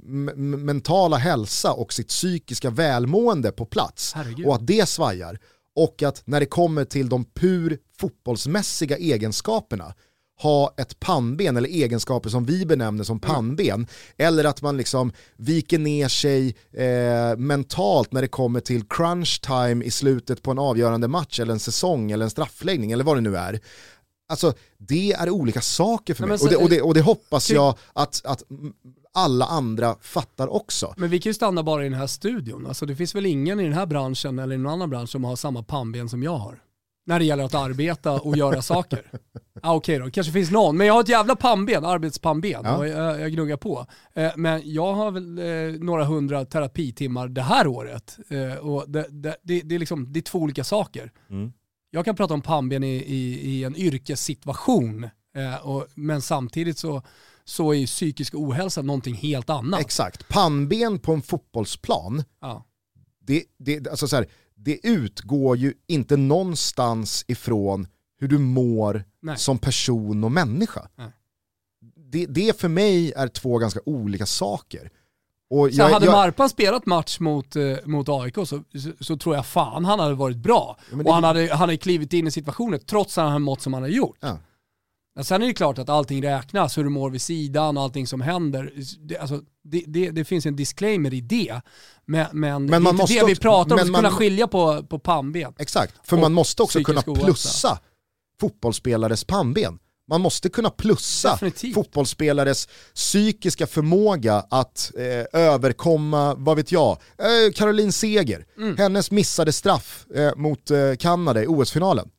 mentala hälsa och sitt psykiska välmående på plats. Herregud. Och att det svajar. Och att när det kommer till de pur fotbollsmässiga egenskaperna ha ett pannben eller egenskaper som vi benämner som mm. pannben. Mm. Eller att man liksom viker ner sig eh, mentalt när det kommer till crunch time i slutet på en avgörande match eller en säsong eller en straffläggning eller vad det nu är. Alltså det är olika saker för Nej, mig så, och, det, och, det, och, det, hoppas jag att, att alla andra fattar också. Men vi kan ju stanna bara i den här studion. Alltså det finns väl ingen i den här branschen eller i någon annan bransch som har samma pannben som jag har. När det gäller att arbeta och göra [laughs] saker. Ah, Okej okay då, kanske finns någon. Men jag har ett jävla pannben, arbetspannben. Ja. Och jag, jag gnuggar på. Eh, men jag har väl eh, några hundra terapitimmar det här året. Eh, och det, det, det, det, är liksom, det är två olika saker. Mm. Jag kan prata om pannben i, i, i en yrkessituation, eh, och, men samtidigt så, så är ju psykisk ohälsa någonting helt annat. Exakt, pannben på en fotbollsplan, ja. det, det, alltså så här, det utgår ju inte någonstans ifrån hur du mår Nej. som person och människa. Det, det för mig är två ganska olika saker. Och jag, hade jag, Marpan spelat match mot, eh, mot AIK så, så, så, tror jag fan han hade varit bra. Ja, och han hade, han hade klivit in i situationen trots att han hade mått som han hade gjort. Ja. Men sen är det klart att allting räknas, hur du mår vid sidan och allting som händer. Det, alltså, det, det, det finns en disclaimer i det. Men, men, men man måste det vi pratar om, att kunna skilja på, på pannben. Exakt, för man måste också kunna plussa fotbollsspelares pannben. Man måste kunna plussa Definitivt. fotbollsspelares psykiska förmåga att eh, överkomma, vad vet jag, eh, Caroline Seger, mm. hennes missade straff eh, mot eh, Kanada i OS-finalen.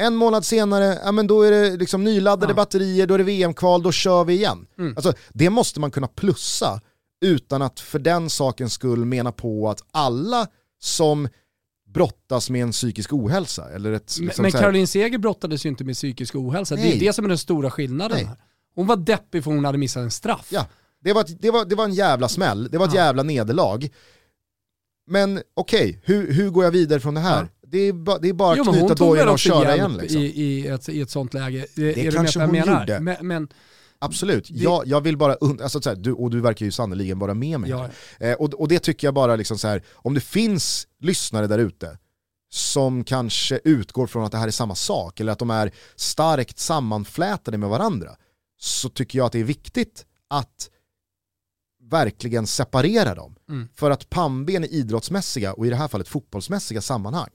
En månad senare, ja, men då är det liksom nyladdade ja. batterier, då är det VM-kval, då kör vi igen. Mm. Alltså, det måste man kunna plussa utan att för den sakens skull mena på att alla som brottas med en psykisk ohälsa. Eller ett, liksom men Caroline Seger brottades ju inte med psykisk ohälsa, Nej. det är det som är den stora skillnaden här. Hon var deppig för hon hade missat en straff. Ja, det var, det var, det var en jävla smäll, det var ett ja. jävla nederlag. Men okej, okay, hur, hur går jag vidare från det här? Ja. Det, är ba, det är bara att knyta dojorna och köra igen. Liksom. I, i, ett, I ett sånt läge. Det är kanske hon menar? gjorde. Men, men Absolut, det... jag, jag vill bara, alltså, så här, du, och du verkar ju sannoliken vara med mig. Ja. Eh, och, och det tycker jag bara, liksom, så här, om det finns lyssnare där ute som kanske utgår från att det här är samma sak, eller att de är starkt sammanflätade med varandra, så tycker jag att det är viktigt att verkligen separera dem. Mm. För att pannben i idrottsmässiga, och i det här fallet fotbollsmässiga sammanhang,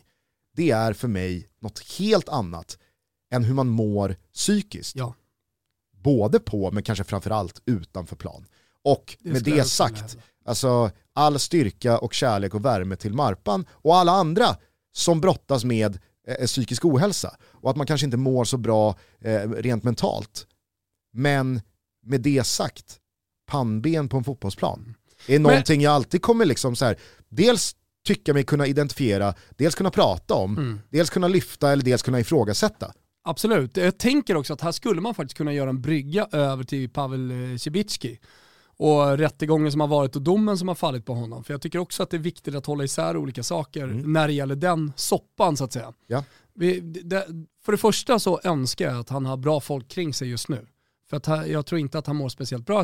det är för mig något helt annat än hur man mår psykiskt. Ja. Både på, men kanske framförallt utanför plan. Och det med det sagt, alltså all styrka och kärlek och värme till Marpan och alla andra som brottas med eh, psykisk ohälsa och att man kanske inte mår så bra eh, rent mentalt. Men med det sagt, pannben på en fotbollsplan är någonting jag alltid kommer liksom så här, dels tycka mig kunna identifiera, dels kunna prata om, mm. dels kunna lyfta eller dels kunna ifrågasätta. Absolut, jag tänker också att här skulle man faktiskt kunna göra en brygga över till Pavel eh, Cibicki och rättegången som har varit och domen som har fallit på honom. För jag tycker också att det är viktigt att hålla isär olika saker mm. när det gäller den soppan så att säga. Ja. Vi, det, för det första så önskar jag att han har bra folk kring sig just nu. För att jag tror inte att han mår speciellt bra.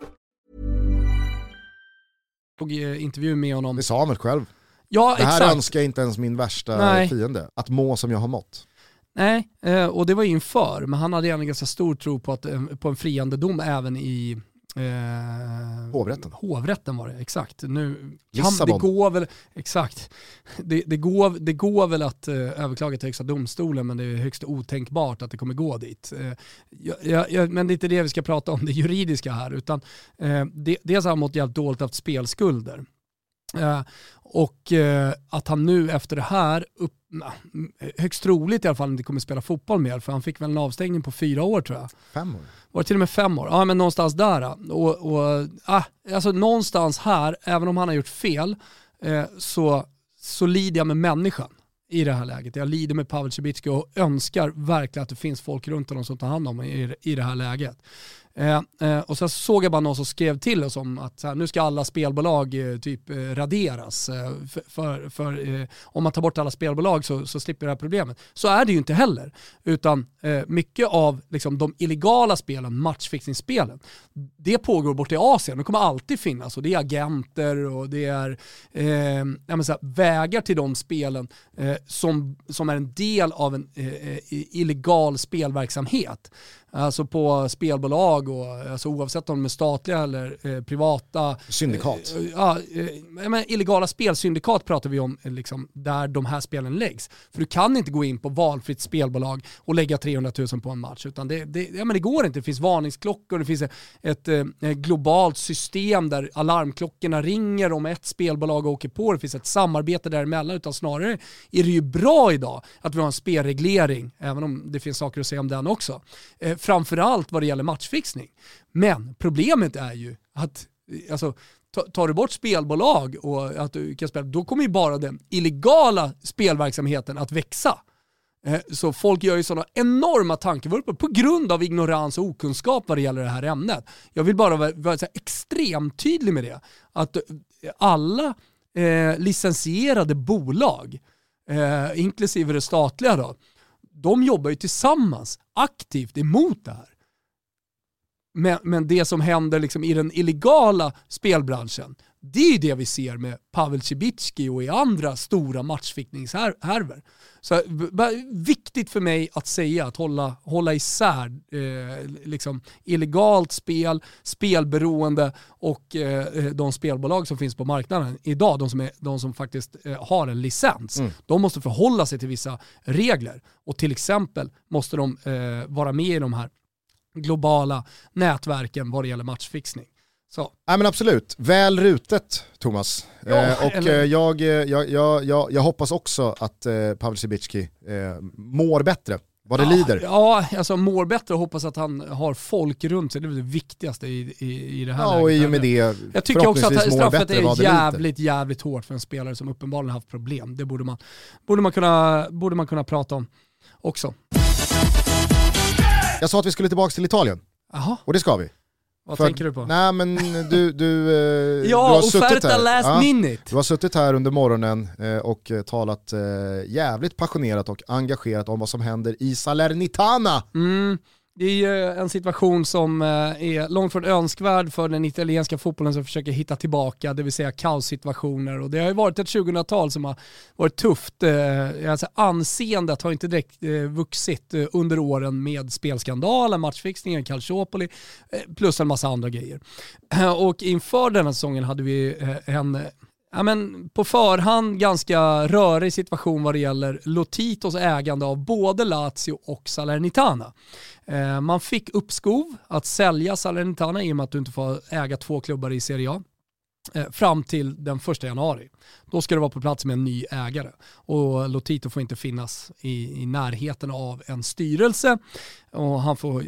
Eh, intervju med honom. Det sa han väl själv? Ja, det här exakt. önskar inte ens min värsta Nej. fiende, att må som jag har mått. Nej, eh, och det var inför, men han hade en ganska stor tro på, att, eh, på en friande dom även i Eh, hovrätten. Hovrätten var det, exakt. Nu kan, det går väl, exakt. Det, det, går, det går väl att eh, överklaga till högsta domstolen men det är högst otänkbart att det kommer gå dit. Eh, jag, jag, men det är inte det vi ska prata om, det juridiska här. Utan, eh, det, dels har han mått jävligt dåligt haft spelskulder. Eh, och eh, att han nu efter det här, upp, högst troligt i alla fall, inte kommer spela fotboll mer, för han fick väl en avstängning på fyra år tror jag. Fem år? Var det till och med fem år? Ja men någonstans där. Och, och, ah, alltså någonstans här, även om han har gjort fel, eh, så, så lider jag med människan i det här läget. Jag lider med Pavel Cibicki och önskar verkligen att det finns folk runt honom som tar hand om i, i det här läget. Eh, eh, och så såg jag bara någon som skrev till oss om att här, nu ska alla spelbolag eh, typ eh, raderas. Eh, för, för, eh, om man tar bort alla spelbolag så, så slipper det här problemet. Så är det ju inte heller. Utan eh, mycket av liksom, de illegala spelen, matchfixningsspelen, det pågår borta i Asien. Det kommer alltid finnas och det är agenter och det är eh, så här, vägar till de spelen eh, som, som är en del av en eh, illegal spelverksamhet alltså på spelbolag och alltså oavsett om de är statliga eller eh, privata. Syndikat. Eh, ja, eh, men illegala spelsyndikat pratar vi om eh, liksom, där de här spelen läggs. För du kan inte gå in på valfritt spelbolag och lägga 300 000 på en match. Utan det, det, ja, men det går inte. Det finns varningsklockor, det finns ett, ett, ett eh, globalt system där alarmklockorna ringer om ett spelbolag åker på. Det finns ett samarbete däremellan. Utan snarare är det ju bra idag att vi har en spelreglering, även om det finns saker att säga om den också eh, framförallt vad det gäller matchfixning. Men problemet är ju att alltså, tar du bort spelbolag och att du kan spela, då kommer ju bara den illegala spelverksamheten att växa. Eh, så folk gör ju sådana enorma tankevurpor på grund av ignorans och okunskap vad det gäller det här ämnet. Jag vill bara vara, vara extremt tydlig med det. Att eh, alla eh, licensierade bolag, eh, inklusive det statliga då, de jobbar ju tillsammans aktivt emot det här. Men, men det som händer liksom i den illegala spelbranschen, det är ju det vi ser med Pavel Cibicki och i andra stora matchfickningshärvor. Så viktigt för mig att säga, att hålla, hålla isär eh, liksom illegalt spel, spelberoende och eh, de spelbolag som finns på marknaden idag, de som, är, de som faktiskt eh, har en licens. Mm. De måste förhålla sig till vissa regler och till exempel måste de eh, vara med i de här globala nätverken vad det gäller matchfixning. Så. Ja, men absolut, väl rutet Thomas. Ja, eh, och eller... Eh, jag, jag, jag, jag, jag hoppas också att eh, Pavel Cibicki eh, mår bättre vad det ja, lider. Ja, alltså mår bättre och hoppas att han har folk runt sig. Det är det viktigaste i, i, i det här Ja, läget. och i och med det Jag tycker också att straffet är jävligt, jävligt hårt för en spelare som uppenbarligen haft problem. Det borde man, borde man, kunna, borde man kunna prata om också. Jag sa att vi skulle tillbaka till Italien. Aha. Och det ska vi. Vad För- tänker du på? Nej men du, du, eh, [laughs] ja, du har suttit här. last Ja. minute. Du har suttit här under morgonen eh, och eh, talat jävligt passionerat och engagerat om vad som händer i Salernitana. Mm, det är ju eh, en situation som eh, är långt från önskvärd för den italienska fotbollen som försöker hitta tillbaka, det vill säga kaossituationer. Och det har ju varit ett 2000-tal som har varit tufft. Alltså anseendet har inte direkt vuxit under åren med spelskandalen, matchfixningen, Calciopoli, plus en massa andra grejer. [clears throat] Och inför den här säsongen hade vi en ja, men på förhand ganska rörig situation vad det gäller Lotitos ägande av både Lazio och Salernitana. Eh, man fick uppskov att sälja Salernitana i och med att du inte får äga två klubbar i Serie A eh, fram till den första januari. Då ska det vara på plats med en ny ägare och Lotito får inte finnas i, i närheten av en styrelse och han får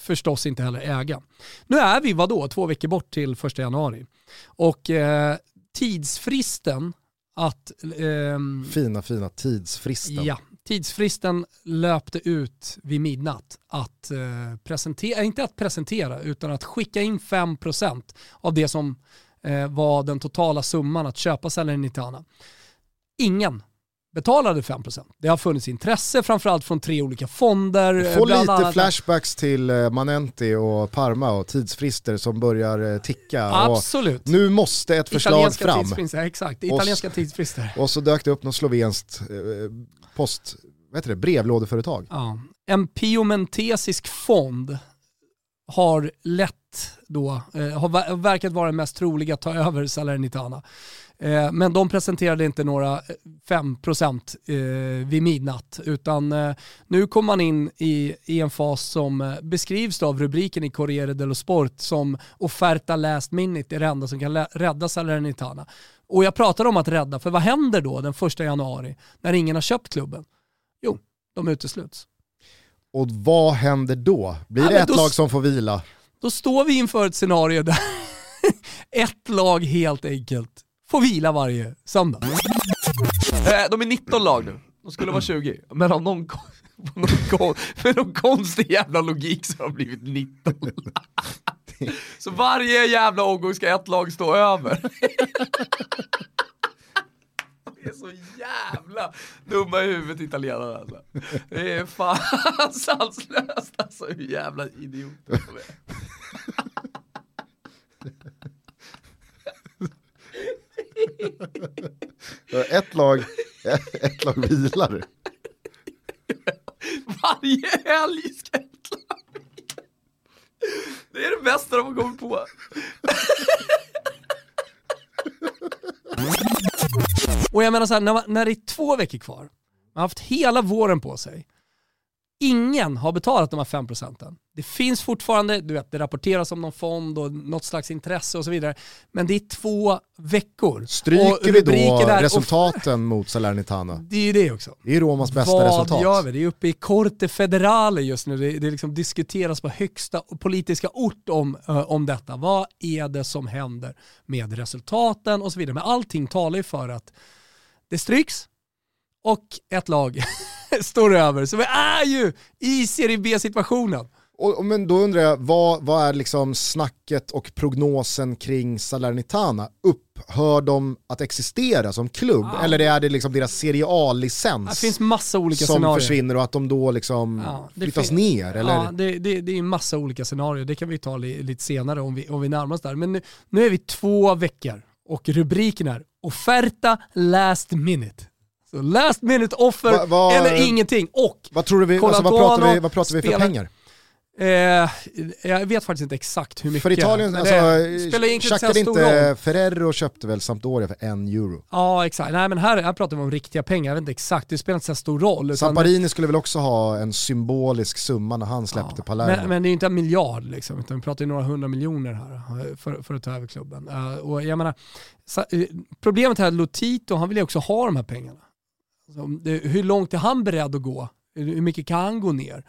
förstås inte heller äga. Nu är vi vadå, två veckor bort till första januari och eh, tidsfristen att ehm, Fina fina tidsfristen. Ja, tidsfristen löpte ut vid midnatt att eh, presentera, inte att presentera, utan att skicka in 5% av det som eh, var den totala summan att köpa Salernitana. Ingen betalade 5%. Det har funnits intresse framförallt från tre olika fonder. Jag eh, får lite annat- flashbacks till eh, Manenti och Parma och tidsfrister som börjar eh, ticka. Absolut. Och nu måste ett förslag Italienska fram. tidsfrister, exakt. Italienska tidsfrister. Och så dök det upp något slovenskt post, vad heter det, brevlådeföretag. Ja. En piomentesisk fond har lätt då, har ver- verkat vara den mest troliga att ta över Salernitana. Eh, men de presenterade inte några eh, 5% eh, vid midnatt utan eh, nu kommer man in i, i en fas som eh, beskrivs av rubriken i Corriere dello Sport som offerta last minute är det enda som kan rädda Salernitana. Och jag pratar om att rädda, för vad händer då den första januari när ingen har köpt klubben? Jo, de utesluts. Och vad händer då? Blir Ja, det ett då- lag som får vila? Då står vi inför ett scenario där [laughs] ett lag helt enkelt får vila varje söndag. Eh, de är 19 lag nu, de skulle vara 20. Men av någon, [laughs] någon, kon- med någon konstig jävla logik så har de blivit 19. så varje jävla omgång ska ett lag stå över. De är så jävla dumma i huvudet italienarna alltså. Det är fan [laughs] sanslöst alltså hur jävla idioter de är. Ett lag, ett lag vilar. Varje helg ska ett lag vila. Det är det bästa de har kommit på. Och jag menar så här, när, när det är två veckor kvar, man har haft hela våren på sig, ingen har betalat de här 5 procenten. Det finns fortfarande, du vet, det rapporteras om någon fond och något slags intresse och så vidare, men det är två veckor. Och Stryker vi då rubriken är- resultaten mot Salernitana? Det är ju det också. Det är Romas bästa Vad resultat. gör vi? Det är uppe i Corte Federale just nu. Det, det liksom diskuteras på högsta politiska ort om, eh, om detta. Vad är det som händer med resultaten och så vidare. Men allting talar ju för att det stryks och ett lag [laughs] står över. Så vi är ju i Serie B-situationen. Och, men då undrar jag, vad, vad är liksom snacket och prognosen kring Salernitana? Upphör de att existera som klubb? Eller är det liksom deras Serie Det A-licens finns massa olika som scenarier. försvinner och att de då liksom Ja, det flyttas ner? Eller? Ja, det, det, det är en massa olika scenarier. Det kan vi ta li, lite senare om vi, om vi närmar oss där. Men nu, nu är vi två veckor och rubriken är offerta last minute. Så last minute offer Va- va- eller ingenting. Och Vad tror du vi, alltså, vad pratar vi, vad pratar vi för spelar- pengar? eh, jag vet faktiskt inte exakt hur mycket. För Italien, alltså, det tjackade inte roll. Ferrero köpte väl Sampdoria för en euro? Ja exakt, nej men här, här pratar vi om riktiga pengar, jag vet inte exakt, det spelar inte så stor roll. Samparini skulle väl också ha en symbolisk summa när han släppte Ja, Palermo. Men, men det är ju inte en miljard liksom, utan vi pratar ju några hundra miljoner här eh, för, för att ta över klubben. Eh, och jag menar, eh, problemet här Lotito, han vill ju också ha de här pengarna. Så, om det, hur långt är han beredd att gå? Hur mycket kan han gå ner?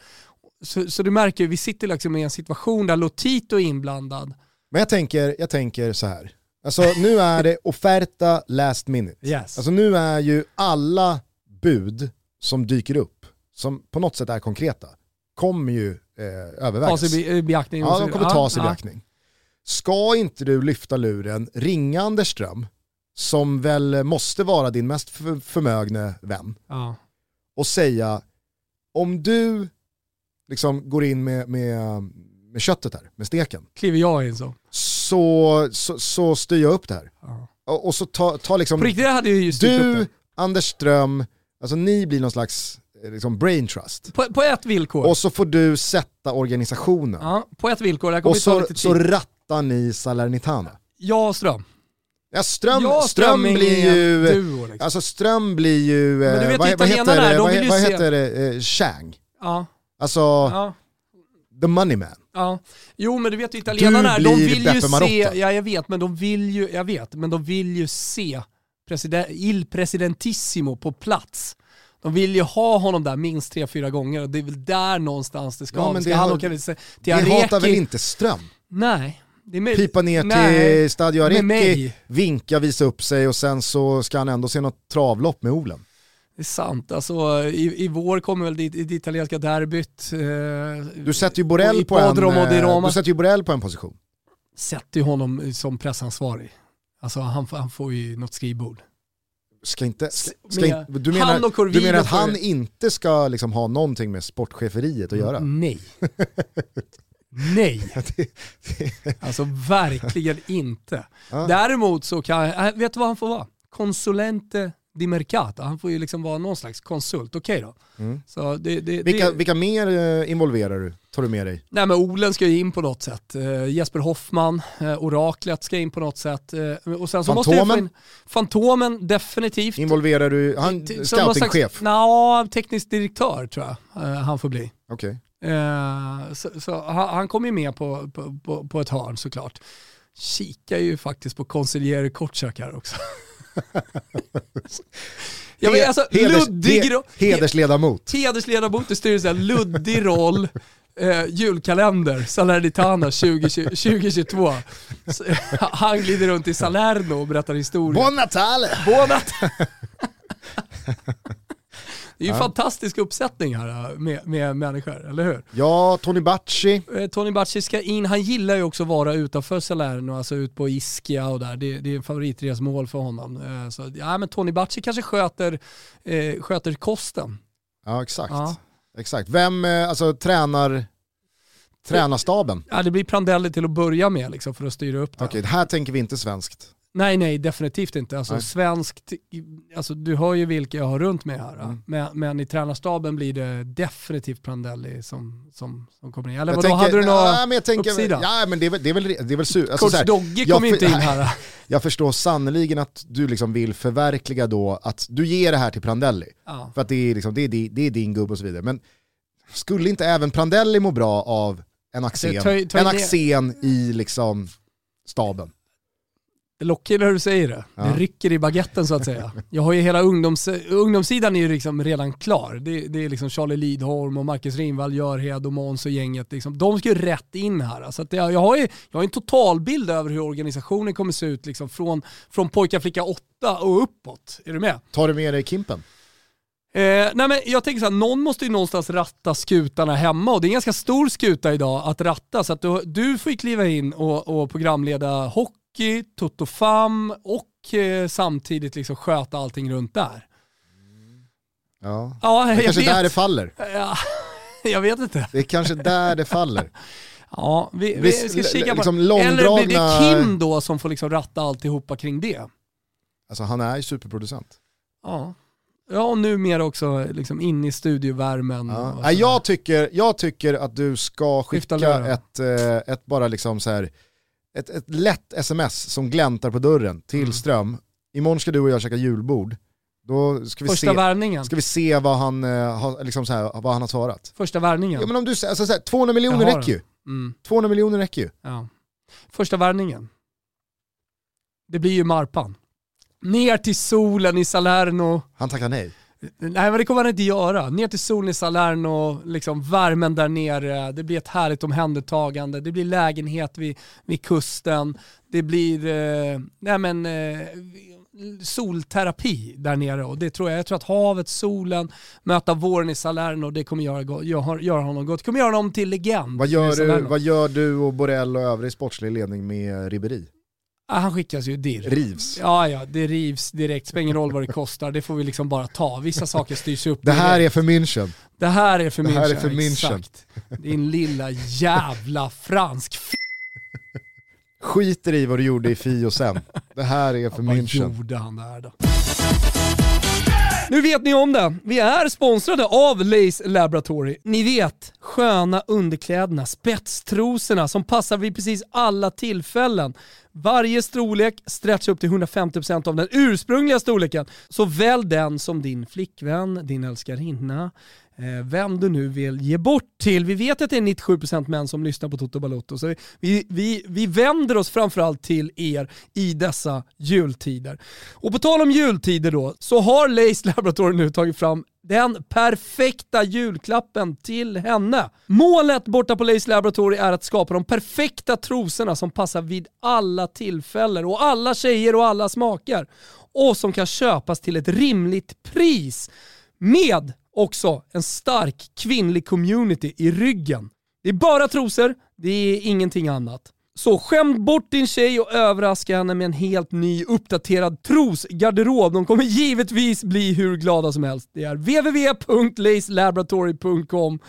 Så, så du märker vi sitter liksom i en situation där Lotito är inblandad. Men jag tänker, jag tänker så här. Alltså nu är det offerta last minute. Yes. Alltså nu är ju alla bud som dyker upp, som på något sätt är konkreta, kommer ju eh, övervägas. Tas i be- i beaktning. Ja, de kommer tas i beaktning. ska inte du lyfta luren, ringa Anders Ström, som väl måste vara din mest för- förmögne vän, Ja. och säga om du liksom går in med, med, med köttet här, med steken, Kliver jag in så. så, så, så styr jag upp det här. Ja. Och, och så ta, ta liksom, På riktigt hade jag ju styrt upp du, det. Anders Ström, alltså ni blir någon slags eh, liksom brain trust. På, på ett villkor. Och så får du sätta organisationen. ja, på ett villkor, det här och så, så rattar ni Salernitana. jag och Ström. Ja, Ström, och Ström är blir ju... Duo, liksom. Alltså Ström blir ju... Men du eh, vet vad, ju vad heter de Vad, ju vad se- heter det? Eh, Chang. ja, Alltså, ja, the money man. ja. Jo men du vet ju italienarna Du de vill ju Beppe se, Marotta. ja jag vet, men de vill ju, jag vet, men de vill ju se president, Il Presidentissimo på plats. De vill ju ha honom där minst tre, fyra gånger och det är väl där någonstans det ska. Ja, men det han åka till till Det hatar Areki? väl inte Ström? Nej. Pipa ner nej, till Stadio mig. vinka, visa upp sig och sen så ska han ändå se något travlopp med Olen. Det är sant. Alltså, i, I vår kommer väl det, det italienska derbyt. Eh, Du sätter ju Borrell på en, eh, du sätter ju Borrell på en position. sätter ju honom som pressansvarig. Alltså han, får- han får ju något skrivbord. Ska inte, ska, ska inte, du, menar, du menar att han inte ska liksom ha någonting med sportcheferiet att göra? Nej. [laughs] Nej. [laughs] Alltså verkligen [laughs] inte. Ja. Däremot så kan, äh, vet du vad han får vara? Consulente di mercato. Han får ju liksom vara någon slags konsult. Okej då. Mm. Så det, det, Vilka, det, vilka mer eh, involverar du, tar du med dig? Nej men Olen ska ju in på något sätt. Eh, Jesper Hoffman, eh, Oraklet ska in på något sätt. Och sen så måste Fantomen? in, Fantomen definitivt. Involverar du, han, scoutingchef? slags- Nja, teknisk direktör tror jag han får bli. Okej. Eh, så, så han, kom ju med på, på, på, ett hörn såklart. Kikar ju faktiskt på konsiljere Kortsak här också. [laughs] Jag vet, alltså, Heders- luddig he- hedersledamot. hedersledamot i styrelsen, luddig roll, eh, julkalender, Salernitana 2020 2022. Så, [laughs] han glider runt i Salerno och berättar historier. Buon Natale! Bånat! [laughs] Det är ju en fantastisk uppsättning här äh, med, med människor, eller hur? Ja, Tony Bacci. Eh, Tony Bacci ska in, han gillar ju också att vara utanför Salerno, alltså ut på Ischia och där. Det, det är en favoritresmål för honom. Eh, Så, ja, men Tony Bacci kanske sköter, eh, sköter kosten. Ja, exakt. Ja. exakt. Vem, eh, alltså tränar, tränarstaben? Ja, det blir Prandelli till att börja med liksom, för att styra upp det. Okej, här tänker vi inte svenskt. Nej, nej, definitivt inte. Alltså, Nej. svenskt, alltså, du hör ju vilka jag har runt mig här. Mm. Men, men i tränarstaben blir det definitivt Prandelli som, som, som kommer in. Eller Jag vadå, tänker- hade du några ja, jag tänker, uppsida? Ja, men det är väl, det är väl, det är väl su- alltså, Coach Dogge jag kommer för- inte in här. [laughs] Jag förstår sannoliken att du liksom vill förverkliga då att du ger det här till Prandelli. Ja. För att det är, liksom, det är, det är din gubbe och så vidare. Men skulle inte även Prandelli må bra av en Axén, Ta- ta en Axén i liksom staben? Det lockar när du säger det. Ja. Det rycker i baguetten så att säga. Jag har ju hela ungdoms, ungdomssidan är ju liksom redan klar. Det, det är liksom Charlie Lidholm och Marcus Ringvall, Görhed och Måns och gänget. Liksom. De ska ju rätt in här. Så det, jag, har ju, jag har en totalbild över hur organisationen kommer se ut liksom från, från pojkar flicka 8 och uppåt. Är du med? Tar du med dig Kimpen? Eh, nej men jag tänker så här, någon måste ju någonstans ratta skutarna hemma och det är en ganska stor skuta idag att ratta så att du, du får ju kliva in och, och programleda hockey, Toto Fam och eh, samtidigt liksom sköta allting runt där. Ja. Ja, Det är kanske vet. där det faller. Ja, [laughs] jag vet inte. Det är kanske där det faller. [laughs] Ja, vi, vi ska kika på liksom Eller blir det långdragna- Kim då som får liksom ratta alltihopa kring det? Alltså han är ju superproducent. Ja. Ja, och numera också liksom in i studiovärmen. Ja. jag, tycker, jag tycker att du ska skicka ett, eh, ett bara liksom så här, ett, ett lätt sms som gläntar på dörren till Mm. Ström. Imorgon ska du och jag käka julbord. Då ska vi, Första se, värvningen. ska vi se vad han, eh, har, liksom så här, vad han har svarat. Första värvningen. Ja, men om du, säger- alltså, så här, 200 miljoner räcker ju. Mm. 200 miljoner räcker ju. Ja. Första värvningen. Det blir ju Marpan. Ner till solen i Salerno. Han tackar nej. Nej men det kommer han inte göra. Ner till solen i Salerno, liksom värmen där nere. Det blir ett härligt omhändertagande. Det blir lägenhet vid, vid kusten. Det blir, eh, nej men, eh, solterapi där nere och det tror jag. Jag tror att havet, solen, möta våren i Salerno, det kommer göra, göra, göra honom gott. Det kommer göra honom till legend. Vad gör, du, vad gör du och Borrell och övrig sportslig ledning med Ribéry? Ah, han skickas ju dirr. Rivs. Ja, ja, det rivs direkt. Spelar ingen roll vad det kostar. Det får vi liksom bara ta. Vissa saker styrs upp Det här direkt. är för München. Det här är för Det München. här är för München. Exakt. Din lilla jävla fransk f- Skiter i vad du gjorde i Fio sen. Det här är för Vad München. gjorde han där då? Nu vet ni om det. Vi är sponsrade av Lace Laboratory. Ni vet, sköna underkläderna, spetstrosorna som passar vid precis alla tillfällen. Varje storlek stretchar upp till 150% av den ursprungliga storleken. Så välj den som din flickvän, din älskarinna, Eh, vem du nu vill ge bort till. Vi vet att det är 97% män som lyssnar på Toto Balotto, så vi, vi, vi vänder oss framförallt till er i dessa jultider. Och på tal om jultider då, så har Lace Laboratory nu tagit fram den perfekta julklappen till henne. Målet borta på Lace Laboratory är att skapa de perfekta trosorna som passar vid alla tillfällen och alla tjejer och alla smaker. Och som kan köpas till ett rimligt pris. Med också en stark kvinnlig community i ryggen. Det är bara trosor, det är ingenting annat. Så skäm bort din tjej och överraska henne med en helt ny uppdaterad trosgarderob. De kommer givetvis bli hur glada som helst. Det är www.lacelaboratory.com.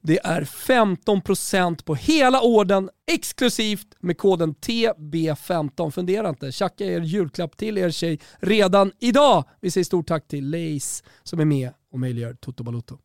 Det är 15% på hela orden exklusivt med koden TB15. Fundera inte, tjacka er julklapp till er tjej redan idag. Vi säger stort tack till Lace som är med och möjliggör Toto Balotto.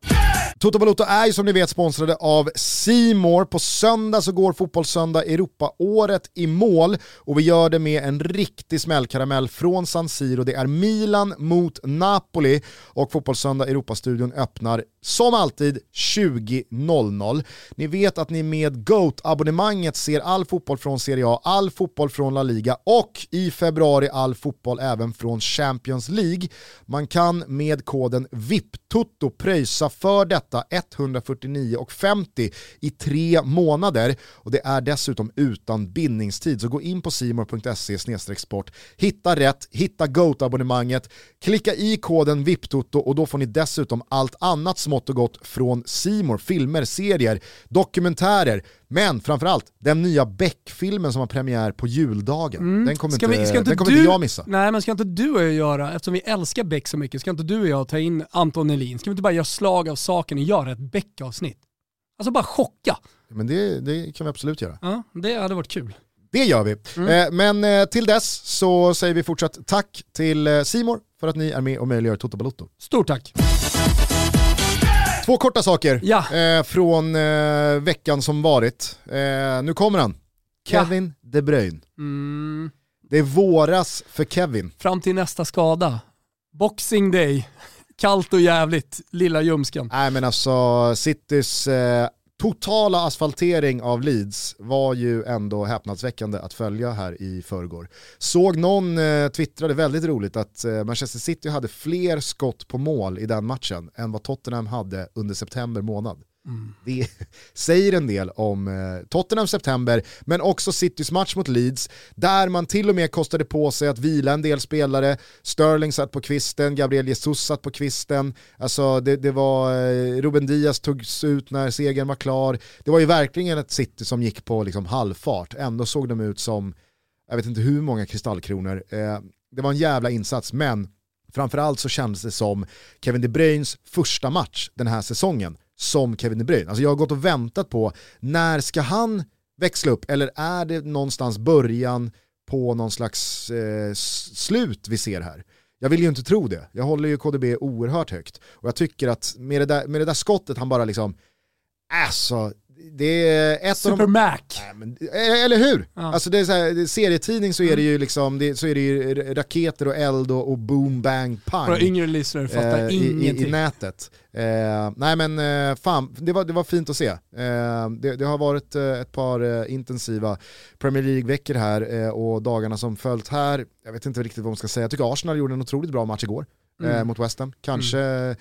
Toto Balotto är ju som ni vet sponsrade av Simor. På söndag så går Fotbollssöndag Europa-året i mål och vi gör det med en riktig smällkaramell från San Siro. Det är Milan mot Napoli och Fotbollssöndag Europastudion öppnar som alltid 20.00. Ni vet att ni med GOAT-abonnemanget ser all fotboll från Serie A, all fotboll från La Liga och i februari all fotboll även från Champions League. Man kan med koden VIPTOTO pröjsa för detta 149,50 i tre månader och det är dessutom utan bindningstid. Så gå in på simor.se sport, hitta rätt, hitta GOAT-abonnemanget, klicka i koden VIPTOTO och då får ni dessutom allt annat smått och gott från Simor, filmer, serier, dokumentärer, men framförallt den nya Beck-filmen som har premiär på juldagen. Den kommer, Mm. Ska inte, vi- ska inte den kommer du- inte jag missa. Nej men ska inte du och jag göra, eftersom vi älskar Beck så mycket, ska inte du och jag ta in Anton Elin? Ska vi inte bara göra slag av saken och göra ett Beck-avsnitt? Alltså bara chocka. Men det, det kan vi absolut göra. Ja, det hade varit kul. Det gör vi. Mm. Eh, men eh, till dess så säger vi fortsatt tack till eh, Simor för att ni är med och möjliggör Toto Balotto. Stort tack. Två korta saker Ja. eh, från eh, veckan som varit. Eh, nu kommer han. Kevin De Bruyne. Mm, Det är våras för Kevin. fram till nästa skada. Boxing day. Kallt och jävligt, lilla ljumsken. Nej men alltså Citys eh, totala asfaltering av Leeds var ju ändå häpnadsväckande att följa här i förrgår. Såg någon eh, twittrade väldigt roligt att eh, Manchester City hade fler skott på mål i den matchen än vad Tottenham hade under september månad. Det [laughs] säger en del om eh, Tottenham september, men också Citys match mot Leeds, där man till och med kostade på sig att vila en del spelare. Sterling satt på kvisten, Gabriel Jesus satt på kvisten, alltså det, det var, eh, Ruben Diaz togs ut när segern var klar. Det var ju verkligen ett City som gick på liksom halvfart, ändå såg de ut som, jag vet inte hur många kristallkronor. Eh, det var en jävla insats, men framförallt så kändes det som Kevin De Bruynes första match den här säsongen som Kevin De Bruyne. Alltså jag har gått och väntat på när ska han växla upp eller är det någonstans början på någon slags eh, slut vi ser här? Jag vill ju inte tro det. Jag håller ju KDB oerhört högt och jag tycker att med det där, med det där skottet han bara liksom, alltså det är ett av Super de Mac. Nej, men, eh, eller hur? Ja. Alltså det är så här, serietidning så är det ju liksom, det, så är det ju raketer och eld och, och boom bang pang Våra yngre lyssnare fattar eh, i, i, ingenting. i nätet. Eh, nej men eh, fan, det var, det var fint att se. Eh, det, det har varit eh, ett par eh, intensiva Premier League-veckor här och dagarna som följt här, jag vet inte riktigt vad man ska säga, jag tycker Arsenal gjorde en otroligt bra match igår Mm. mot West Ham. Kanske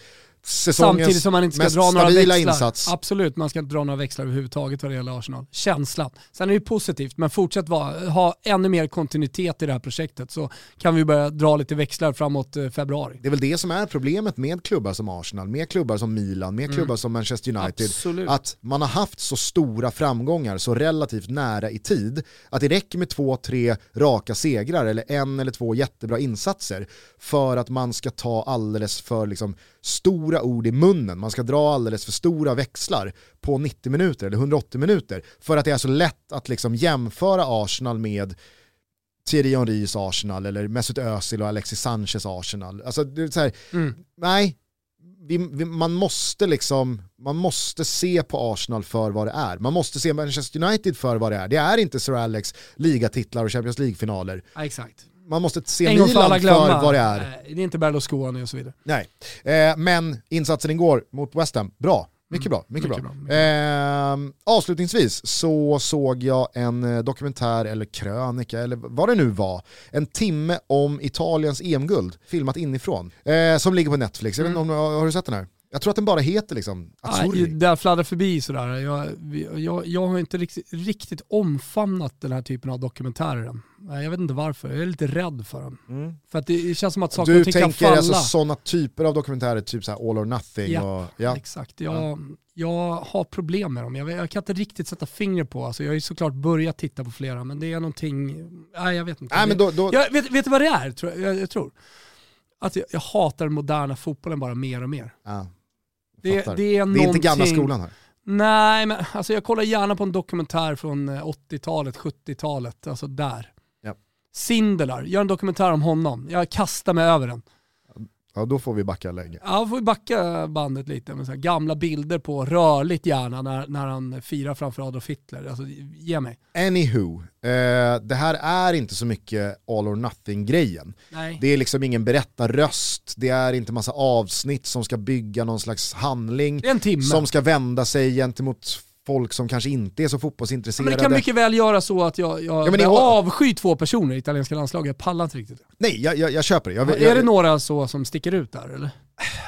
säsongens Samtidigt som man inte ska dra några växlar. insats. Absolut, man ska inte dra några växlar överhuvudtaget vad det gäller Arsenal. Känslan. Sen är det positivt, men fortsätt vara, ha ännu mer kontinuitet i det här projektet så kan vi börja dra lite växlar framåt eh, februari. Det är väl det som är problemet med klubbar som Arsenal, med klubbar som Milan, med klubbar som Manchester United. Mm. Absolut. Att man har haft så stora framgångar så relativt nära i tid att det räcker med två, tre raka segrar eller en eller två jättebra insatser för att man ska ta alldeles för liksom, stora ord i munnen. Man ska dra alldeles för stora växlar på 90 minuter eller 180 minuter för att det är så lätt att liksom jämföra Arsenal med Thierry Henrys Arsenal eller Mesut Özil och Alexis Sanchez Arsenal. Alltså, det är så här, Mm. nej, vi, vi, man, måste liksom, man måste se på Arsenal för vad det är. Man måste se Manchester United för vad det är. Det är inte Sir Alex ligatitlar och Champions League-finaler. Exakt. Man måste se för Milan för, vad det är. Nej, Det är inte Berlusconi och så vidare. Nej. Eh, men insatsen igår mot West Ham, bra. Mycket bra. Mycket, mycket bra. bra, Eh, avslutningsvis så såg jag en eh, dokumentär eller krönika eller vad det nu var. En timme om Italiens EM-guld, filmat inifrån. Eh, som ligger på Netflix. Inte om, har du sett den här? Jag tror att den bara heter liksom Azzurri. Nej, där fladdrar förbi sådär. Jag, jag, jag har inte riktigt, riktigt omfamnat den här typen av dokumentärer än. Jag vet inte varför, jag är lite rädd för den. För att det känns som att saker Du och ting kan tänker falla. alltså sådana typer av dokumentärer, typ så här All or Nothing Ja, och... Ja. Exakt, jag, jag har problem med dem. Jag, jag kan inte riktigt sätta fingret på, alltså, jag har ju såklart börjat titta på flera men det är någonting, nej jag vet inte. Nej, men då, då, jag, vet, vet du vad det är? Tror jag, jag tror? Att jag, jag hatar den moderna fotbollen bara mer och mer. ja, Det, det är det är inte gamla skolan här. Nej, men alltså jag kollar gärna på en dokumentär från eh, 80-talet, 70-talet, alltså där. Sindelar, gör en dokumentär om honom. Jag kastar mig över den. Ja, då får vi backa länge. Ja, får vi backa bandet lite med så gamla bilder på rörligt gärna när, när han firar framför Adolf Hitler. Alltså, ge mig. Anywho, eh, det här är inte så mycket all or nothing-grejen. Det är liksom ingen berättarröst, det är inte massa avsnitt som ska bygga någon slags handling Det är en timme. som ska vända sig gentemot folk som kanske inte är så fotbollsintresserade. men det kan mycket väl göra så att jag, jag, Ja, men jag avskyr två personer i italienska landslaget. Jag pallar inte riktigt. Nej, jag, jag, jag köper det. Jag, är det några så som sticker ut där eller?